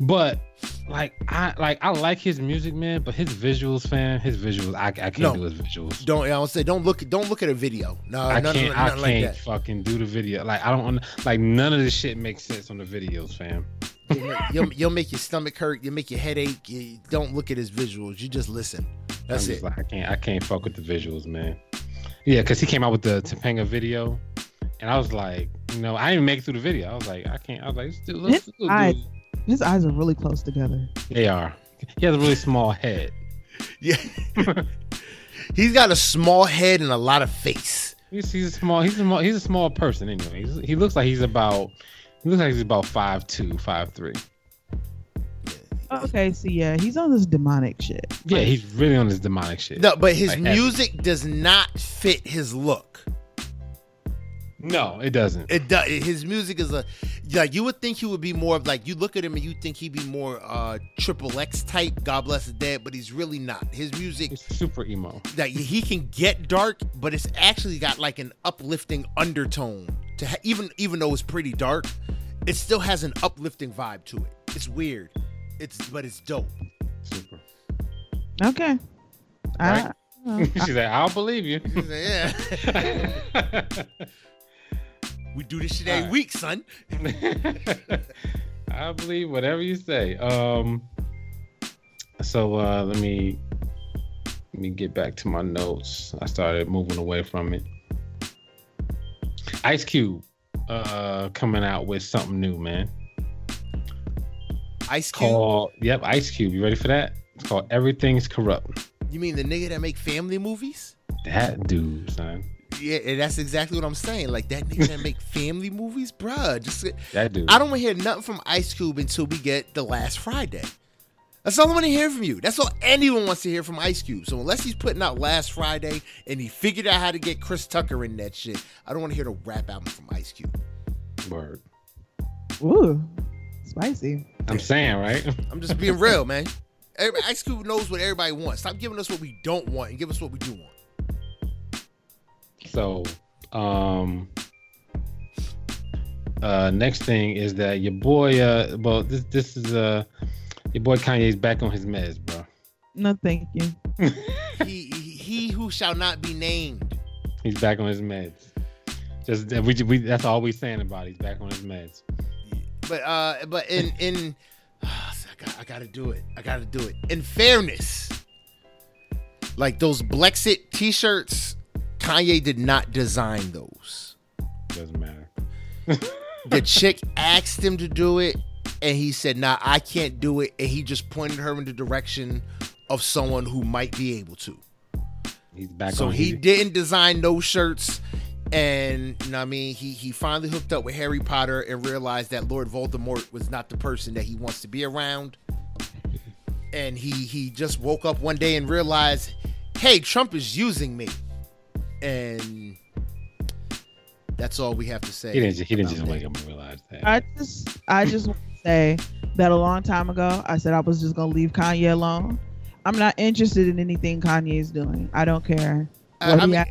but like I like I like his music, man. But his visuals, fam, his visuals, I, I can't No. do his visuals. Don't I don't say don't look don't look at a video. No, I none, can't. none, I nothing can't like fucking do the video. Like I don't like none of this shit makes sense on the videos, fam. You'll, you'll make your stomach hurt. You'll make your head ache. You don't look at his visuals. You just listen. That's I'm it. like I can't. I can't fuck with the visuals, man. Yeah, because he came out with the Topanga video, and I was like, you know, I didn't make it through the video. I was like, I can't. I was like, let's do, let's do, eyes- do- his eyes are really close together. They are. He has a really small head. Yeah. He's got a small head and a lot of face. He's, he's a small. He's a small. He's a small person anyway. He's, he looks like he's about. He looks like he's about five two, five three. Okay, so yeah, he's on this demonic shit. Yeah, he's really on this demonic shit. No, but his Like heavy. music does not fit his look. No, it doesn't. It does. His music is a like you would think he would be more of like you look at him and you think he'd be more uh triple X type. God bless his dead, but he's really not. His music It's super emo. that he can get dark, but it's actually got like an uplifting undertone. To ha- even even though it's pretty dark, it still has an uplifting vibe to it. It's weird. It's but it's dope. Super. Okay. Right? I, She's like, I'll believe you. yeah, we do this shit every Alright. week, son. I believe whatever you say. Um so uh let me let me get back to my notes. I started moving away from it. Ice Cube uh coming out with something new, man. Ice Cube. Called Yep, Ice Cube. You ready for that? It's called Everything's Corrupt. You mean the nigga that make family movies? That dude, son. Yeah, and that's exactly what I'm saying. Like that nigga that make family movies, bruh. Just That dude. I don't want to hear nothing from Ice Cube until we get the last Friday. That's all I want to hear from you. That's all anyone wants to hear from Ice Cube. So unless he's putting out last Friday and he figured out how to get Chris Tucker in that shit, I don't want to hear the rap album from Ice Cube. Word. ooh, spicy. I'm saying, right? I'm just being real, man. Ice Cube knows what everybody wants. Stop giving us what we don't want and give us what we do want. So, um, uh, next thing is that your boy, uh, well, this this is uh, your boy Kanye's back on his meds, bro. No, thank you. He, he, he who shall not be named. He's back on his meds. Just we, we that's all we're saying about. it. He's back on his meds. But uh, but in in, I got I got to do it. I got to do it. In fairness, Like those Blexit T-shirts, Kanye did not design those. Doesn't matter. The chick asked him to do it, and he said, "Nah, I can't do it." And he just pointed her in the direction of someone who might be able to. He's back So he didn't design those shirts. And you know what I mean, he he finally hooked up with Harry Potter and realized that Lord Voldemort was not the person that he wants to be around. And he he just woke up one day and realized, hey, Trump is using me. And that's all we have to say. He didn't. He didn't just wake up and realize that. I just I just want to say that a long time ago I said I was just gonna leave Kanye alone. I'm not interested in anything Kanye is doing. I don't care. I- I mean, ha-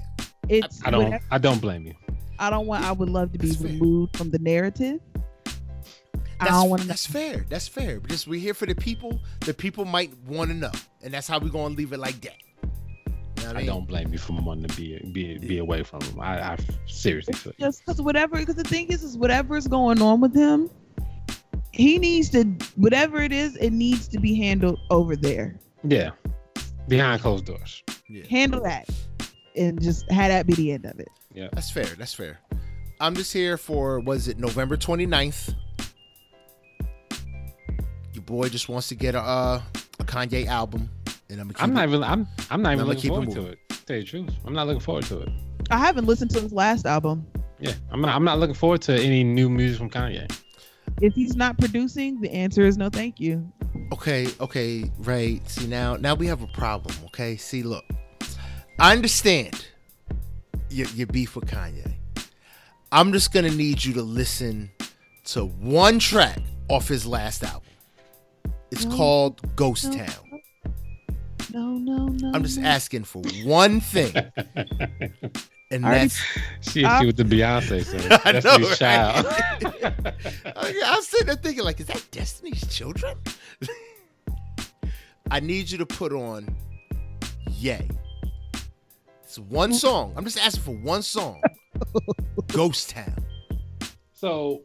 It's I don't. whatever- I don't blame you. I don't want. I would love to be That's fair. removed from the narrative. I that's, don't want to. that's fair. That's fair. Because we're here for the people. The people might want to know. And that's how we're gonna leave it like that. You know I mean? don't blame you for wanting to be be be away from him. I, I seriously feel you. just because whatever because the thing is is whatever is going on with him he needs to whatever it is it needs to be handled over there Yeah, behind closed doors. Yeah. handle that and just have that be the end of it Yeah, That's fair. That's fair. I'm just here for was it November 29th? Your boy just wants to get a uh, a Kanye album, and I'm gonna I'm it- not even. I'm. I'm not even I'ma looking keep it forward to it. Tell you the truth, I'm not looking forward to it. i haven't listened to his last album Yeah, I'm not. I'm not looking forward to any new music from Kanye. if he's not producing the answer is no thank you Okay, okay, Ray. See now, now we have a problem. Okay, see, look, I understand your, your beef with Kanye. I'm just gonna need you to listen to one track off his last album. It's No. called Ghost No. Town. No no no I'm just asking for one thing, and that's she I- she with the Beyonce song. I That's know, your right? child. I, I was sitting there thinking, like, is that Destiny's Children? I need you to put on Yay. It's one song. I'm just asking for one song. Ghost Town. So,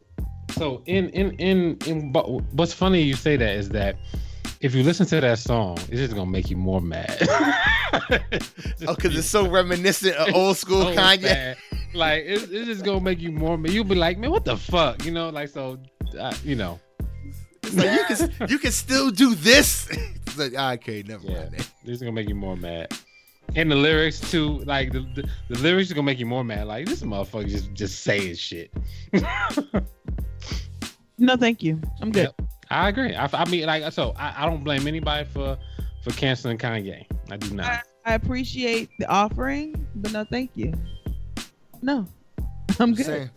so in in in in. But what's funny you say that is that if you listen to that song, it's just gonna make you more mad. Oh, because it's so reminiscent of old school so Kanye. bad. Like it's, it's just gonna make you more. mad. You'll be like, man, what the fuck, you know? Like so, uh, you know. It's like you can you can still do this. It's like, okay, never Yeah. mind. This is gonna make you more mad. And the lyrics too, like the, the, the lyrics are gonna make you more mad. Like this motherfucker just just saying shit. no thank you i'm good Yep. I agree. I, I mean, like so, I, I don't blame anybody for for canceling Kanye. I do not. I appreciate the offering but no thank you no i'm I'm good saying,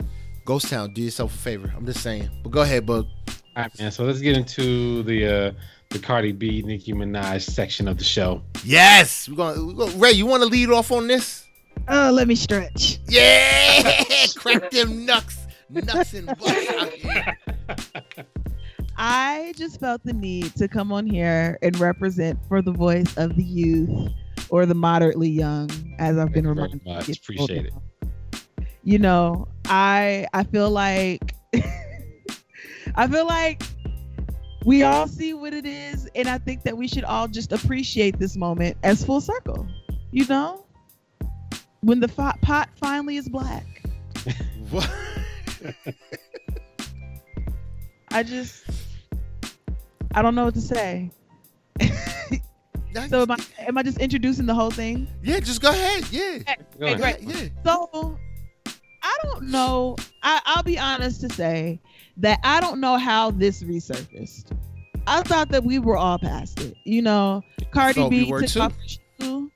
Ghost Town, do yourself a favor. I'm just saying. But go ahead, Bug. All right, man. So let's get into the uh the Cardi B, Nicki Minaj section of the show. Yes, we're gonna, we're gonna Ray. You want to lead off on this? oh let me stretch Yeah, crack them nuts, nuts and butts out here. I just felt the need to come on here and represent for the voice of the youth or the moderately young, as I've been Thank you very reminded. much. It's Appreciate it. You know, I I feel like I feel like we all see what it is, and I think that we should all just appreciate this moment as full circle. You know, when the fi- pot finally is black. What? I just I don't know what to say. So am I, am I just introducing the whole thing? yeah, just go ahead. Yeah, Go Hey, ahead. great. yeah. So I don't know. I, I'll be honest to say that I don't know how this resurfaced. I thought that we were all past it. You know, Cardi thought we B were took too. off shoe,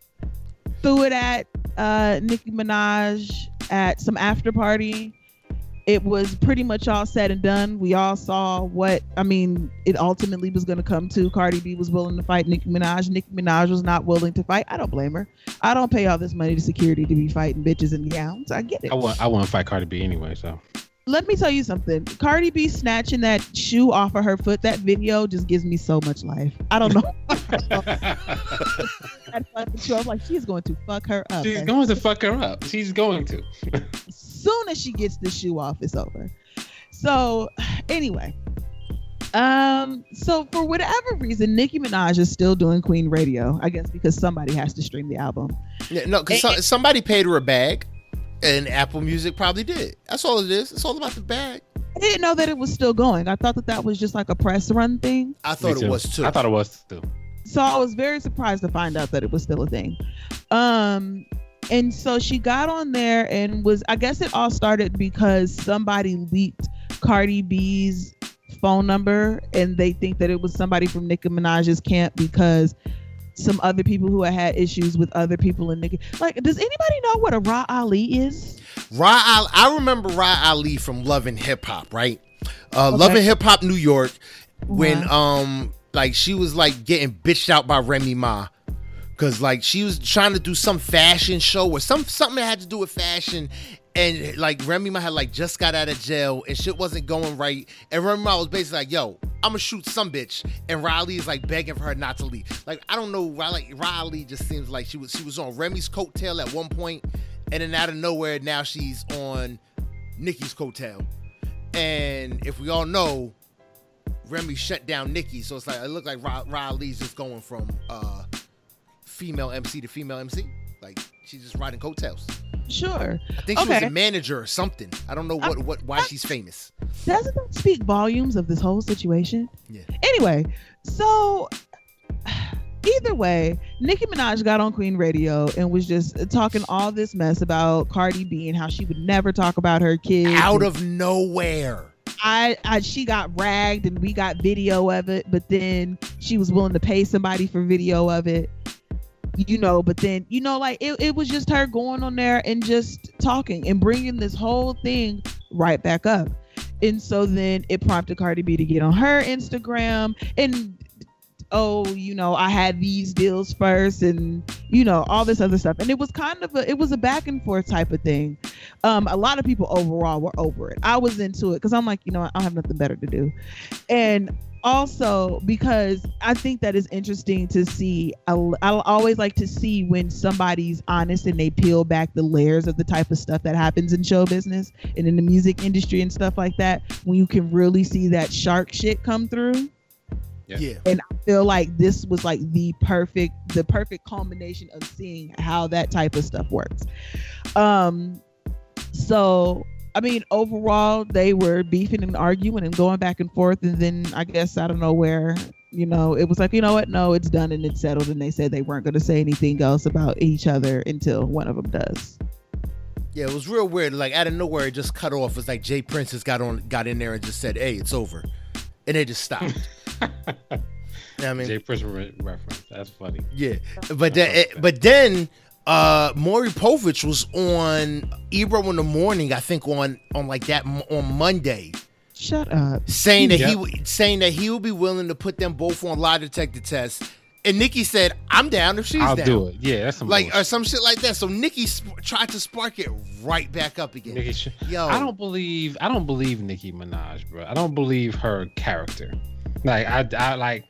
threw it at uh, Nicki Minaj at some after party. It was pretty much all said and done. We all saw what I mean. It ultimately was going to come to. Cardi B was willing to fight Nicki Minaj. Nicki Minaj was not willing to fight. I don't blame her. I don't pay all this money to security to be fighting bitches in gowns. I get it. I want I want to fight Cardi B anyway. So Let me tell you something. Cardi B snatching that shoe off of her foot. That video just gives me so much life. I don't know. that fucking shoe. I'm like, she's going to fuck her up. she's going to fuck her up. She's going to. soon as she gets the shoe off, it's over. So, anyway, Um, so for whatever reason, Nicki Minaj is still doing Queen Radio. I guess because somebody has to stream the album. Yeah, no, because so, somebody paid her a bag, and Apple Music probably did. That's all it is. It's all about the bag. I didn't know that it was still going. I thought that that was just like a press run thing. I thought it was too. I thought it was too. So I was very surprised to find out that it was still a thing. Um, and so she got on there and was. I guess it all started because somebody leaked Cardi B's phone number, and they think that it was somebody from Nicki Minaj's camp because some other people who had had issues with other people in Nicki. Like, does anybody know what a Rah Ali is? Rah Ali, I remember Ra Ali from Love and Hip Hop, right? Uh, okay. Love and Hip Hop New York, when wow. um like she was like getting bitched out by Remy Ma. Cause like she was trying to do some fashion show or some something that had to do with fashion, and like Remy Ma had like just got out of jail and shit wasn't going right. And Remy Ma was basically like, "Yo, I'm gonna shoot some bitch," and Riley is like begging for her not to leave. Like I don't know, Riley Riley just seems like she was she was on Remy's coattail at one point, and then out of nowhere now she's on Nicki's coattail. And if we all know, Remy shut down Nicki, so it's like it looked like Riley's just going from uh, female MC to female MC. Like she's just riding coattails. Sure. I think she okay. was a manager or something. I don't know what, what why she's famous. Doesn't that speak volumes of this whole situation? Yeah. Anyway, so either way, Nicki Minaj got on Queen Radio and was just talking all this mess about Cardi B and how she would never talk about her kids. Out of nowhere. I, I she got ragged and we got video of it, but then she was willing to pay somebody for video of it you know but then you know like it, it was just her going on there and just talking and bringing this whole thing right back up. And so then it prompted cardi b to get on her instagram and oh you know i had these deals first and you know all this other stuff. And it was kind of a it was a back and forth type of thing. Um a lot of people overall were over it. I was into it because i'm like you know i don't have nothing better to do. And also because I think that is interesting to see. I, I always like to see when somebody's honest and they peel back the layers of the type of stuff that happens in show business and in the music industry and stuff like that. When you can really see that shark shit come through. Yeah. yeah. And I feel like this was like the perfect, the perfect culmination of seeing how that type of stuff works. Um, so I mean, overall, they were beefing and arguing and going back and forth. And then I guess I don't know where, you know, it was like, you know what? No, it's done and it's settled. And they said they weren't going to say anything else about each other until one of them does. Yeah, it was real weird. Like out of nowhere, it just cut off. It's like J. Prince just got on, got in there and just said, "Hey, it's over," and they just stopped. you know I mean, J. Prince reference. That's funny. Yeah, but then, eh, but then uh Maury Povich was on Ebro in the morning, I think on on like that on Monday. Shut up. Saying that yep. he saying that he would be willing to put them both on lie detector tests. And Nicki said, "I'm down if she's I'll down." do it. Yeah, that's some like bullshit. or some shit like that. So Nicki sp- tried to spark it right back up again. Nicki sh- Yo, I don't believe I don't believe Nicki Minaj, bro. I don't believe her character. Like I, I like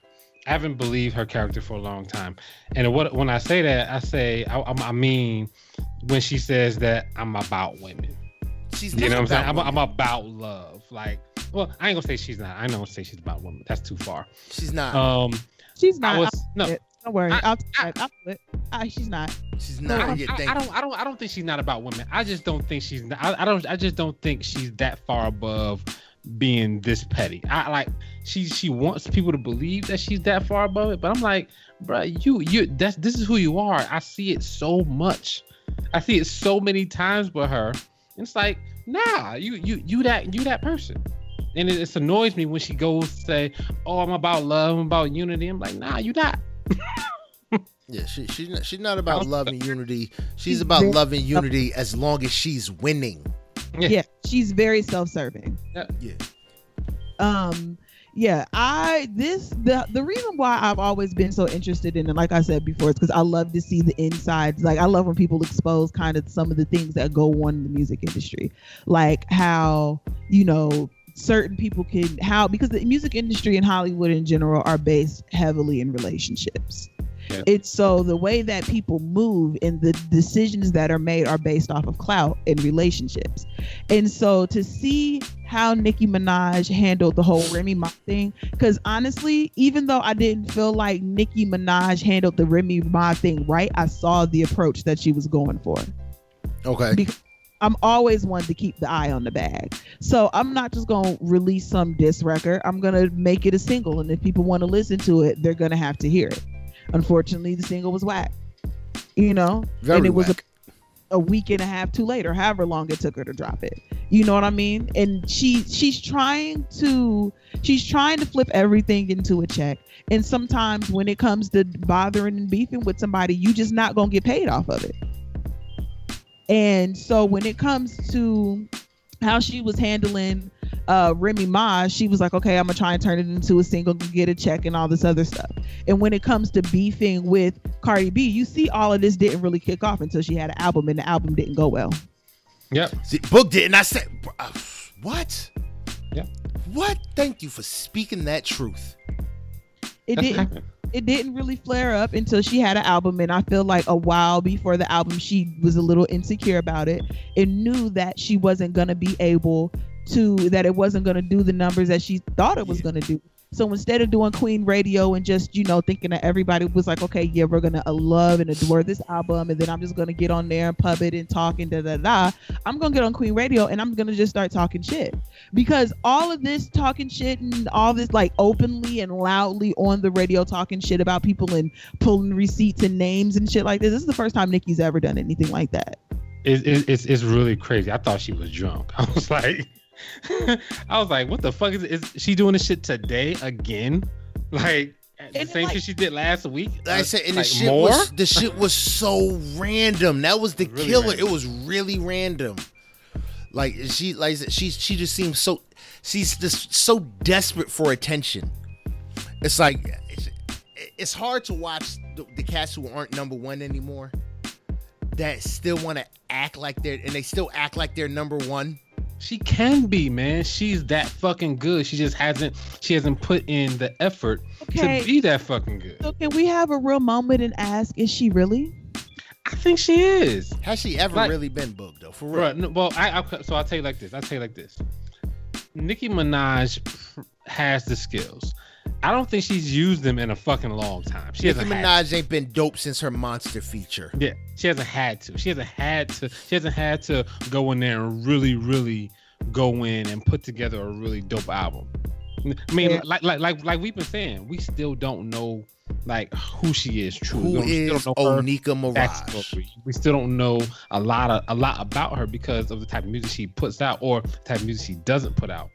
I haven't believed her character for a long time. And what when I say that, I say I, I mean when she says that I'm about women. She's you know what I'm saying. I'm, I'm, about love. Like, well, I ain't gonna say she's not. I ain't gonna say she's about women. That's too far. She's not. Um, she's not. Was, no, don't worry. I, will I, I'll it. I, she's not. She's not. I, I, I, don't. I don't. I don't think she's not about women. I just don't think she's. Not, I, I don't. I just don't think she's that far above being this petty. I like she she wants people to believe that she's that far above it, but I'm like, bro, you you that's this is who you are. I see it so much. I see it so many times with her. It's like, nah, you you you that you that person. And it, it annoys me when she goes say, "Oh, I'm about love, I'm about unity." I'm like, nah, you not. yeah, she, she's not, she's not about love and unity. She's about love and unity as long as she's winning. Yeah, yeah she's very self-serving. Yeah. yeah. Um yeah i this the the reason why i've always been so interested in it like i said before is because i love to see the insides like i love when people expose kind of some of the things that go on in the music industry like how you know certain people can how because the music industry and hollywood in general are based heavily in relationships Yeah. It's so the way that people move and the decisions that are made are based off of clout and relationships. And so to see how Nicki Minaj handled the whole Remy Ma thing, because honestly, even though I didn't feel like Nicki Minaj handled the Remy Ma thing right, I saw the approach that she was going for. Okay. Because I'm always one to keep the eye on the bag. So I'm not just gonna release some diss record. I'm gonna make it a single, and if people want to listen to it, they're gonna have to hear it. Unfortunately, the single was whack. You know, Very and it was a, a week and a half too late, or however long it took her to drop it. You know what I mean? And she she's trying to she's trying to flip everything into a check. And sometimes when it comes to bothering and beefing with somebody, you just not gonna get paid off of it. And so when it comes to how she was handling uh Remy Ma, she was like, okay, I'm gonna try and turn it into a single, get a check, and all this other stuff. And when it comes to beefing with Cardi B, you see all of this didn't really kick off until she had an album, and the album didn't go well. Yep. See, Book did, and I said, uh, what? Yeah. What? Thank you for speaking that truth. It That's didn't. happened. It didn't really flare up until she had an album, and I feel like a while before the album, she was a little insecure about it and knew that she wasn't gonna be able to, that it wasn't gonna do the numbers that she thought it was Yeah. gonna do. So instead of doing Queen Radio and just you know thinking that everybody was like, okay, yeah, we're gonna uh, love and adore this album, and then I'm just gonna get on there and pub it and talk and da da da. I'm gonna get on Queen Radio and I'm gonna just start talking shit because all of this talking shit and all this like openly and loudly on the radio talking shit about people and pulling receipts and names and shit like this. This is the first time Nicki's ever done anything like that. It, it, it's it's really crazy. I thought she was drunk. I was like, I was like, what the fuck is is she doing this shit today again? Like the And, same like- shit she did last week. Like I said, and like, the shit more? was the shit was so random. That was the Really killer. random. It was really random. Like she, like she, she just seems so. She's just so desperate for attention. It's like it's, it's hard to watch the, the cats who aren't number one anymore. That still want to act like they're and they still act like they're number one. She can be, man. She's that fucking good. She just hasn't she hasn't put in the effort Okay. to be that fucking good. So can we have a real moment and ask, is she really? I think she is. Has she ever Like- really been booked though? For real. Right. No, well, I, I so I'll tell you like this. I'll tell you like this. Nicki Minaj has the skills. I don't think she's used them in a fucking long time. She Nicki hasn't Minaj ain't been dope since her monster feature. Yeah, she hasn't had to. She hasn't had to. She hasn't had to go in there and really, really go in and put together a really dope album. I mean, Yeah. like, like, like, like we've been saying, we still don't know like who she is True, Who We is still don't know Onika Maraj? We still don't know a lot of a lot about her because of the type of music she puts out or the type of music she doesn't put out.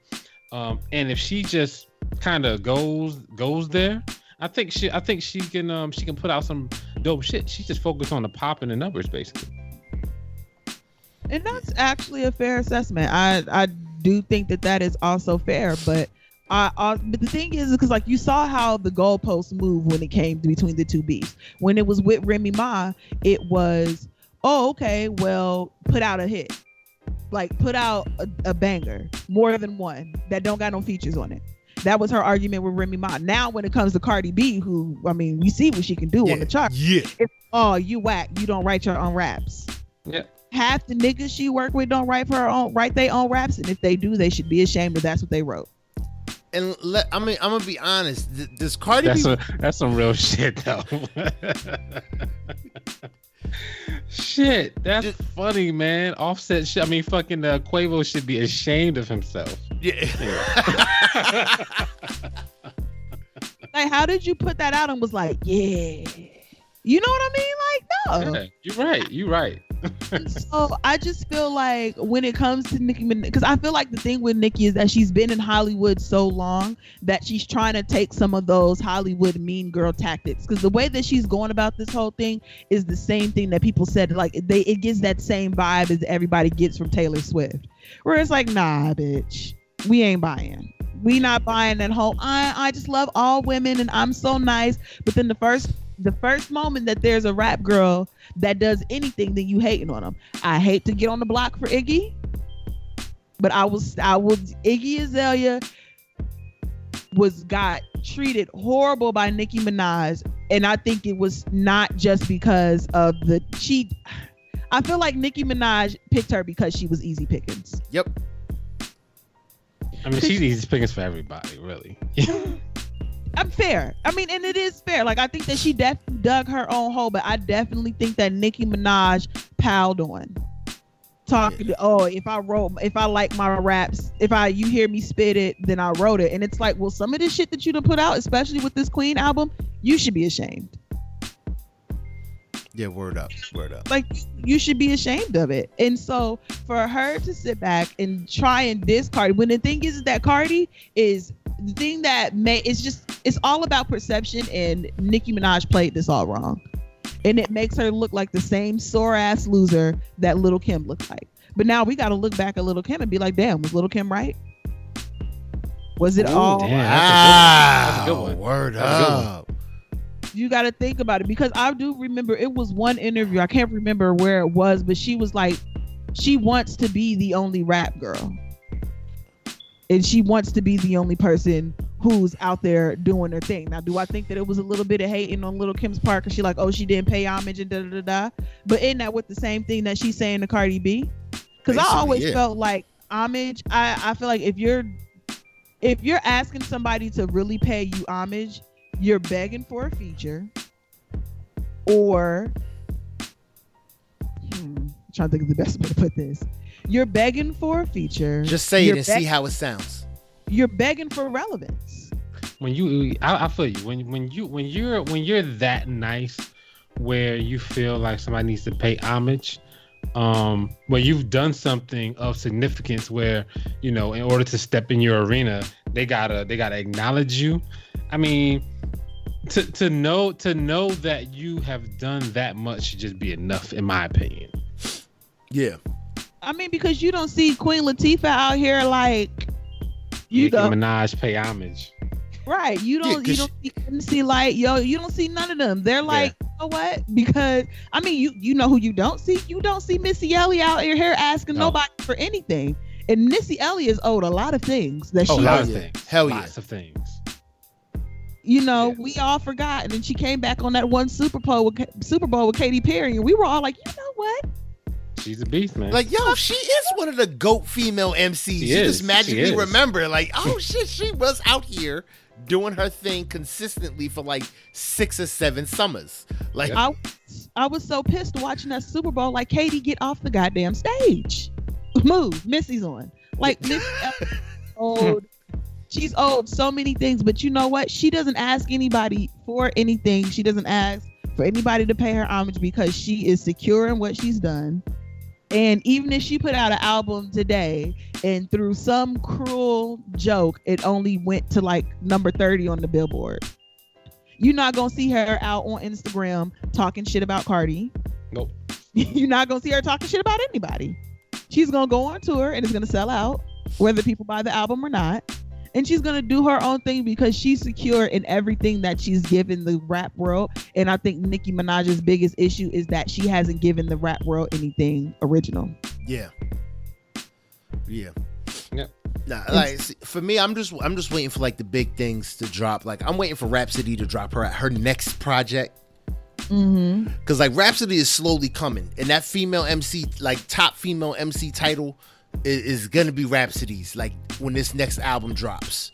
Um, and if she just kind of goes goes there, I think she I think she can um she can put out some dope shit. She just focused on the pop and the numbers basically. And that's actually a fair assessment. I I do think that that is also fair, but I, I but the thing is, because like you saw how the goalposts move when it came between the two beefs. When it was with Remy Ma, it was, oh okay, well put out a hit, like put out a, a banger, more than one that don't got no features on it. That was her argument with Remy Ma. Now when it comes to Cardi B, who I mean, we see what she can do yeah. on the chart. Yeah. It's, Oh, you whack! You don't write your own raps Yeah. half the niggas she work with don't write for her own write their own raps and if they do they should be ashamed that that's what they wrote And let I mean I'm gonna be honest. th- Does Cardi That's B? a, that's some real shit though. shit, that's Just- funny, man. Offset shit. I mean, fucking uh, Quavo should be ashamed of himself. yeah. like how did you put that out and was like yeah. You know what i mean? Like no. Yeah, you're right. You're right. so i just feel like when it comes to nicki because i feel like the thing with nicki is that she's been in hollywood so long that she's trying to take some of those hollywood mean girl tactics. Because the way that she's going about this whole thing is the same thing that people said like they it gives that same vibe as everybody gets from taylor swift. Where it's like nah bitch we ain't buying we not buying that whole i i just love all women and i'm so nice but then the first the first moment that there's a rap girl that does anything then you hating on them i hate to get on the block for iggy but i was i was iggy azalea was got treated horrible by nicki minaj and I think it was not just because of the she. I feel like Nicki Minaj picked her because she was easy pickings. Yep. I mean, she's easy pickings for everybody, really. I'm fair. I mean, and it is fair. Like I think that she definitely dug her own hole, but I definitely think that Nicki Minaj piled on. Talking to oh, if I wrote if I like my raps, if I you hear me spit it, then I wrote it. And it's like, well, some of this shit that you done put out, especially with this Queen album, you should be ashamed. Yeah, word up, word up. Like you should be ashamed of it. And so for her to sit back and try and diss Cardi, when the thing is that Cardi is the thing that may it's just it's all about perception and Nicki Minaj played this all wrong. And it makes her look like the same sore ass loser that Little Kim looked like. But now we gotta look back at Little Kim and be like, damn, was Little Kim right? Was it Ooh, all damn. that's a good one. That's a good one. Word That's a good one. up. You got to think about it because I do remember it was one interview. I can't remember where it was, but she was like, she wants to be the only rap girl, and she wants to be the only person who's out there doing her thing. Now, do I think that it was a little bit of hating on Little Kim's part because she like, oh, she didn't pay homage and da da da da? But isn't that with the same thing that she's saying to Cardi B? Because I always yeah. felt like homage. I I feel like if you're if you're asking somebody to really pay you homage, you're begging for a feature, or hmm, I'm trying to think of the best way to put this. You're begging for a feature. Just say it and beg- see how it sounds. You're begging for relevance. when you I, I feel you when when you when you're when you're that nice where you feel like somebody needs to pay homage um where you've done something of significance where you know in order to step in your arena they gotta they gotta acknowledge you i mean to to know to know that you have done that much should just be enough in my opinion Yeah. I mean, because you don't see Queen Latifah out here like you Nicki know, Minaj pay homage right? You don't, you 'cause don't see, see like yo, you don't see none of them. They're like, you know what? Because I mean, you you know who you don't see? You don't see Missy Elliott out here asking No. nobody for anything. And Missy Elliott is owed a lot of things that oh she, a lot of things Hell yeah. lots of things you know, Yeah. we all forgot. And then she came back on that one Super Bowl with Super Bowl with Katy Perry, and we were all like, you know what? she's a beast man Like, yo, she is one of the GOAT female MCs. She you is. just magically She remember, like, oh shit, she was out here doing her thing consistently for like six or seven summers. Like, I I was so pissed watching that Super Bowl. Like, Katy, get off the goddamn stage. Move. Missy's on. Like, Missy old. She's owed so many things, but you know what? She doesn't ask anybody for anything. She doesn't ask for anybody to pay her homage because she is secure in what she's done. And even if she put out an album today and through some cruel joke, it only went to like number 30 on the billboard. You're not gonna see her out on Instagram talking shit about Cardi. nope You're not gonna see her talking shit about anybody. She's gonna go on tour and it's gonna sell out, whether people buy the album or not. And she's gonna do her own thing because she's secure in everything that she's given the rap world. And I think Nicki Minaj's biggest issue is that she hasn't given the rap world anything original. yeah, yeah. Yep. Nah, like see, for me, I'm just I'm just waiting for like the big things to drop. Like I'm waiting for Rapsody to drop her her next project. Mm-hmm. Cause like Rapsody is slowly coming, and that female MC, like top female MC title, is, is gonna be Rapsody's. Like when this next album drops,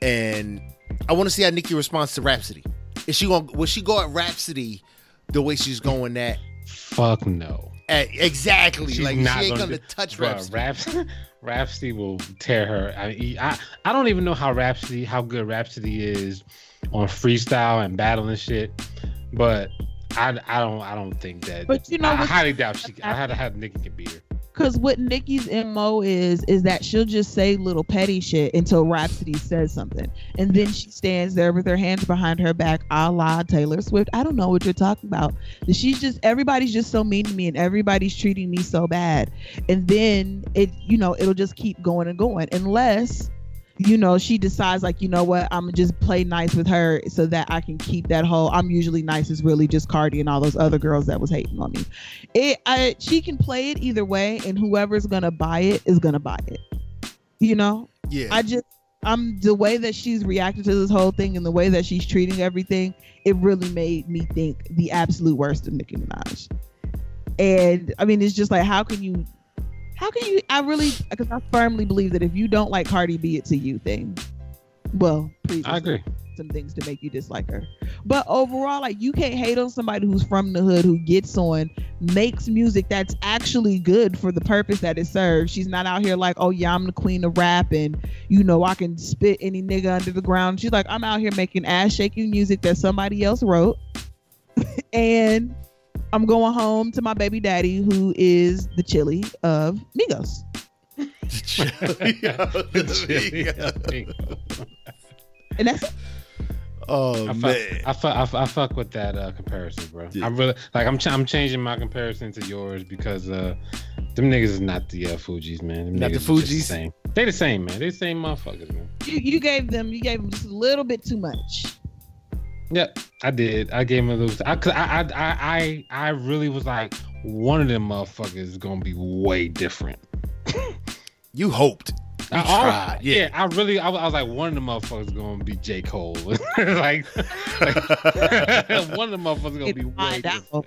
and I want to see how Nicki responds to Rapsody. Is she to Will she go at Rapsody the way she's going at? fuck no at exactly. She's like not she ain't gonna gonna, do- touch Rapsody. Raps, Rapsody will tear her. I, I I don't even know how Rapsody, how good Rapsody is on freestyle and battle and shit, but I, I don't I don't think that. But you know I, I highly doubt she. I had to have Nicki can beat her. Cause what Nicki's mo is is that she'll just say little petty shit until Rapsody says something, and then she stands there with her hands behind her back, a la Taylor Swift. I don't know what you're talking about. She's just everybody's just so mean to me, and everybody's treating me so bad, and then it you know it'll just keep going and going unless you know she decides like you know what I'm gonna just play nice with her so that I can keep that whole I'm usually nice is really just Cardi and all those other girls that was hating on me. It I she can play it either way and whoever's gonna buy it is gonna buy it. You know? Yeah, i just I'm the way that she's reacted to this whole thing and the way that she's treating everything, it really made me think the absolute worst of Nicki Minaj. And I mean, it's just like, how can you, how can you? I really, because I firmly believe that if you don't like Cardi B, it's a you thing. Well, please. I agree. Some things to make you dislike her, but overall, like you can't hate on somebody who's from the hood who gets on, makes music that's actually good for the purpose that it serves. She's not out here like, oh yeah, I'm the queen of rap, and you know I can spit any nigga under the ground. She's like, I'm out here making ass shaking music that somebody else wrote, and I'm going home to my baby daddy who is the chili of Migos. The chili of Migos. and that's it. Oh I man. fuck, I fuck, I fuck, I fuck with that uh, comparison, bro. Yeah. I'm really like I'm ch- I'm changing my comparison to yours because uh, them niggas is not the uh, Fugees, man. Them Not the niggas is just Fugees? same. They the same, man. They the same motherfuckers, man. You, you gave them you gave them just a little bit too much. Yep, I did. I gave him a little. I, cause I, I, I, I, I really was like, one of them motherfuckers is gonna be way different. You hoped. You I, tried, yeah. yeah. I really, I, was- I was like, one of them motherfuckers is gonna be J Cole. like, like, one of them motherfuckers gonna be way Find different. out.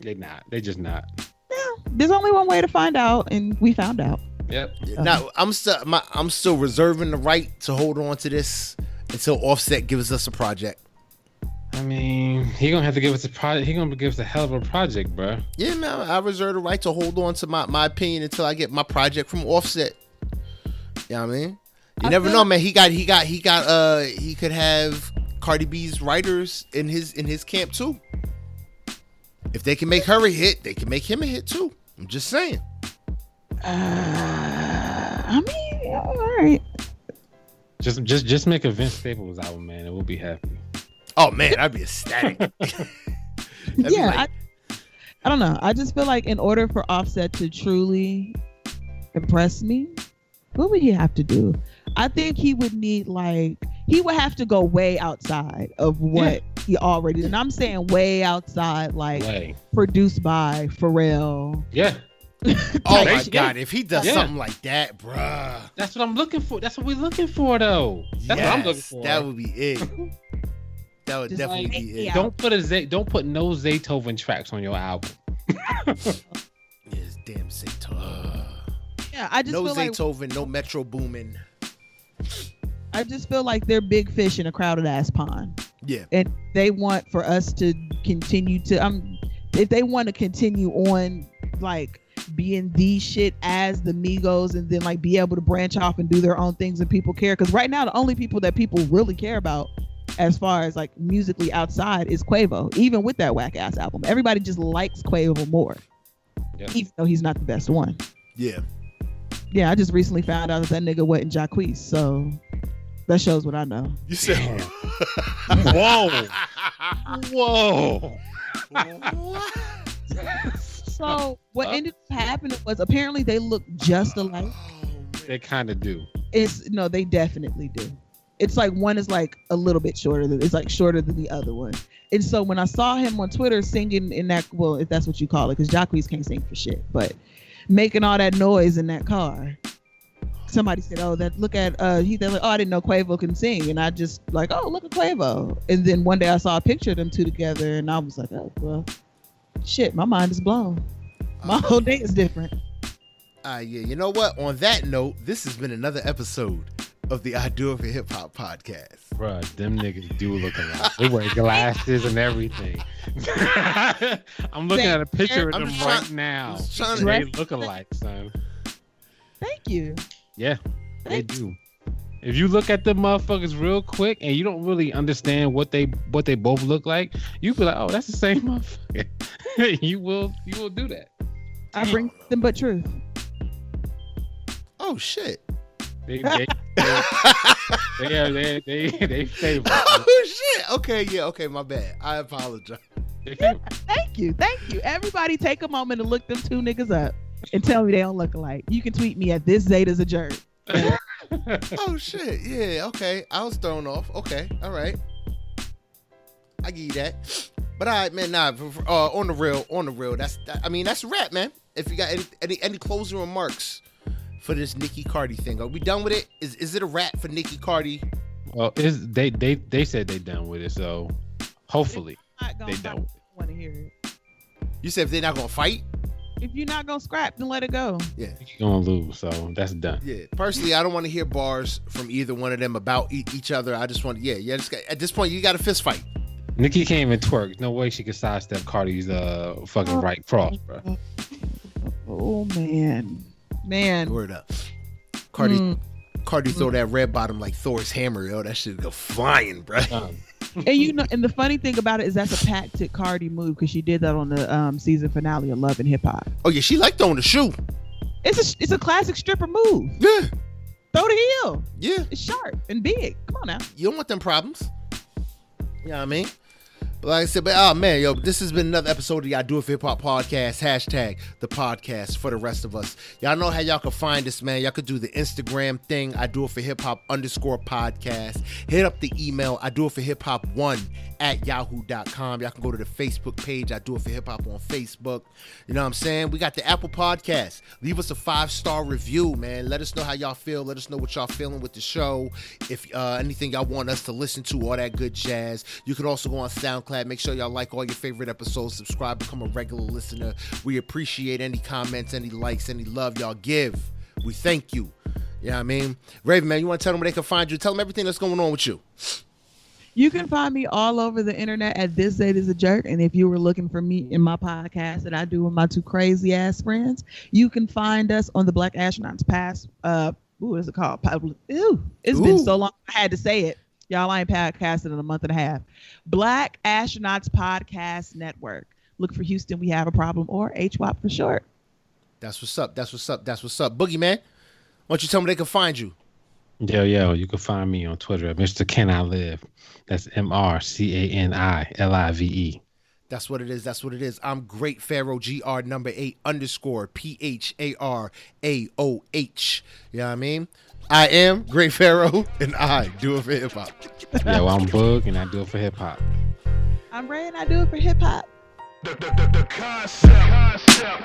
They not. They just not. There's only one way to find out, and we found out. Yep. Now I'm still my, I'm still reserving the right to hold on to this until Offset gives us a project. I mean, he gonna have to give us a project. He gonna give us a hell of a project, bro. Yeah, man, I reserve the right to hold on to my, my opinion until I get my project from Offset. You know what I mean? You I never feel- know, man. He got he got he got uh he could have Cardi B's writers in his in his camp too. If they can make her a hit, they can make him a hit too. I'm just saying. Uh, I mean, all right. Just, just, just make a Vince Staples album, man, and we'll be happy. Oh man, I'd be ecstatic. That'd be yeah, like- I, I don't know. I just feel like in order for Offset to truly impress me, what would he have to do? I think he would need like he would have to go way outside of what he already. And I'm saying way outside, like Way. produced by Pharrell. Yeah, oh my god, if he does Yeah. something like that, bruh. that's what I'm looking for. That's what we're looking for, though. That's what I'm looking yes, for. That would be it. That would Just definitely like- be it. Yeah. Don't put a Z- don't put no Zaytoven tracks on your album. Yes, damn Zaytoven. Yeah, I just no feel like no Metro Boomin. I just feel like they're big fish in a crowded ass pond. Yeah. and they want for us to continue to um if they want to continue on like being the shit as the Migos and then like be able to branch off and do their own things and people care because right now the only people that people really care about as far as like musically outside is Quavo even with that whack ass album everybody just likes Quavo more Yeah. even though he's not the best one Yeah. yeah I just recently found out that that nigga wasn't Jacquees so that shows what I know You said Whoa. Whoa. what? so what ended up happening was apparently they look just alike Oh. They kind of do. It's no, they definitely do. It's like one is like a little bit shorter than it's like shorter than the other one. And so when I saw him on Twitter singing in that well, if that's what you call it, because Jacquees can't sing for shit, but making all that noise in that car. Somebody said, "Oh, that look at uh he." They're like, "Oh, I didn't know Quavo can sing," and I just like, "Oh, look at Quavo." And then one day I saw a picture of them two together, and I was like, "Oh, well, shit, my mind is blown. My whole day is different." Ah, yeah. You know what? On that note, this has been another episode of the I Do It for Hip Hop podcast. Bruh, them niggas do look alike. They wear glasses and everything. I'm looking at a picture of them just right now. just trying to- They look alike, son. Thank you. Yeah, they do. If you look at the motherfuckers real quick and you don't really understand what they what they both look like, you be like, oh, that's the same motherfucker. you will you will do that. I bring them but truth. Oh shit. They they they they they, they, they favor. oh shit. Okay, yeah, okay, my bad. I apologize. They. Thank you. Thank you. Everybody take a moment to look them two niggas up and tell me they don't look alike. You can tweet me at this Zeta's a jerk. Oh shit. Yeah, okay. I was thrown off. Okay, all right. I give you that. But all right, man. Nah, for- for- uh, on the real, on the real. That's that, I mean, that's a wrap, man. If you got any any, any closing remarks for this Nicki Cardi thing? Are we done with it? Is is it a wrap for Nicki Cardi? Well, is they they they said they done with it, so hopefully they fight, done. want to hear it. You said if they're not gonna fight? If you're not gonna scrap, then let it go. Yeah. You're gonna lose, so that's done. Yeah. Personally, I don't want to hear bars from either one of them about e- each other. I just want, yeah, yeah. Just got, at this point, you got a fist fight. Nicki can't even twerk. No way she can sidestep Cardi's uh fucking right cross, bro. Oh man, man. Word up. Cardi, Mm. Cardi throw that red bottom like Thor's hammer, yo. That shit go flying, bro. Um, And you know, and the funny thing about it is that's a patented Cardi move because she did that on the um, season finale of Love and Hip Hop. Oh yeah, she like throwing the shoe. It's a it's a classic stripper move. Yeah, Throw the heel. yeah. It's sharp and big. Come on now. You don't want them problems. You know what I mean? Like I said, but oh man, yo, this has been another episode of the I Do It for Hip Hop podcast. Hashtag the podcast for the rest of us. Y'all know how y'all can find us, man. Y'all could do the Instagram thing, I do it for hip hop underscore podcast. Hit up the email, I do it for hip hop one at yahoo.com. Y'all can go to the Facebook page, I do it for hip hop on Facebook. You know what I'm saying? We got the Apple Podcast. Leave us a five star review, man. Let us know how y'all feel. Let us know what y'all feeling with the show. If uh, anything y'all want us to listen to, all that good jazz. You can also go on SoundCloud. Make sure y'all like all your favorite episodes. Subscribe, become a regular listener. We appreciate any comments, any likes, any love y'all give. We thank you. You know I mean? Raven, man, you want to tell them where they can find you? Tell them everything that's going on with you. You can find me all over the internet at This Date is a Jerk. And if you were looking for me in my podcast that I do with my two crazy ass friends, you can find us on the Black Astronauts Pass. Uh, ooh, what is it called? Ooh, it's been so long. I had to say it. Y'all I ain't podcasted in a month and a half. Black Astronauts Podcast Network. Look for Houston, we have a problem, or HWAP for short. That's what's up. That's what's up. That's what's up. Boogie, man, why don't you tell me they can find you? yo, yo, you can find me on Twitter at Mr. Can I Live. That's M R C A N I L I V E. That's what it is. That's what it is. I'm Great Pharaoh, GR number eight underscore P H A R A O H. You know what I mean? I am Great Pharaoh, and I do it for hip hop. Yo, I'm Bug, and I do it for hip hop. I'm Ray and I do it for hip hop. The, the, the, the concept. concept.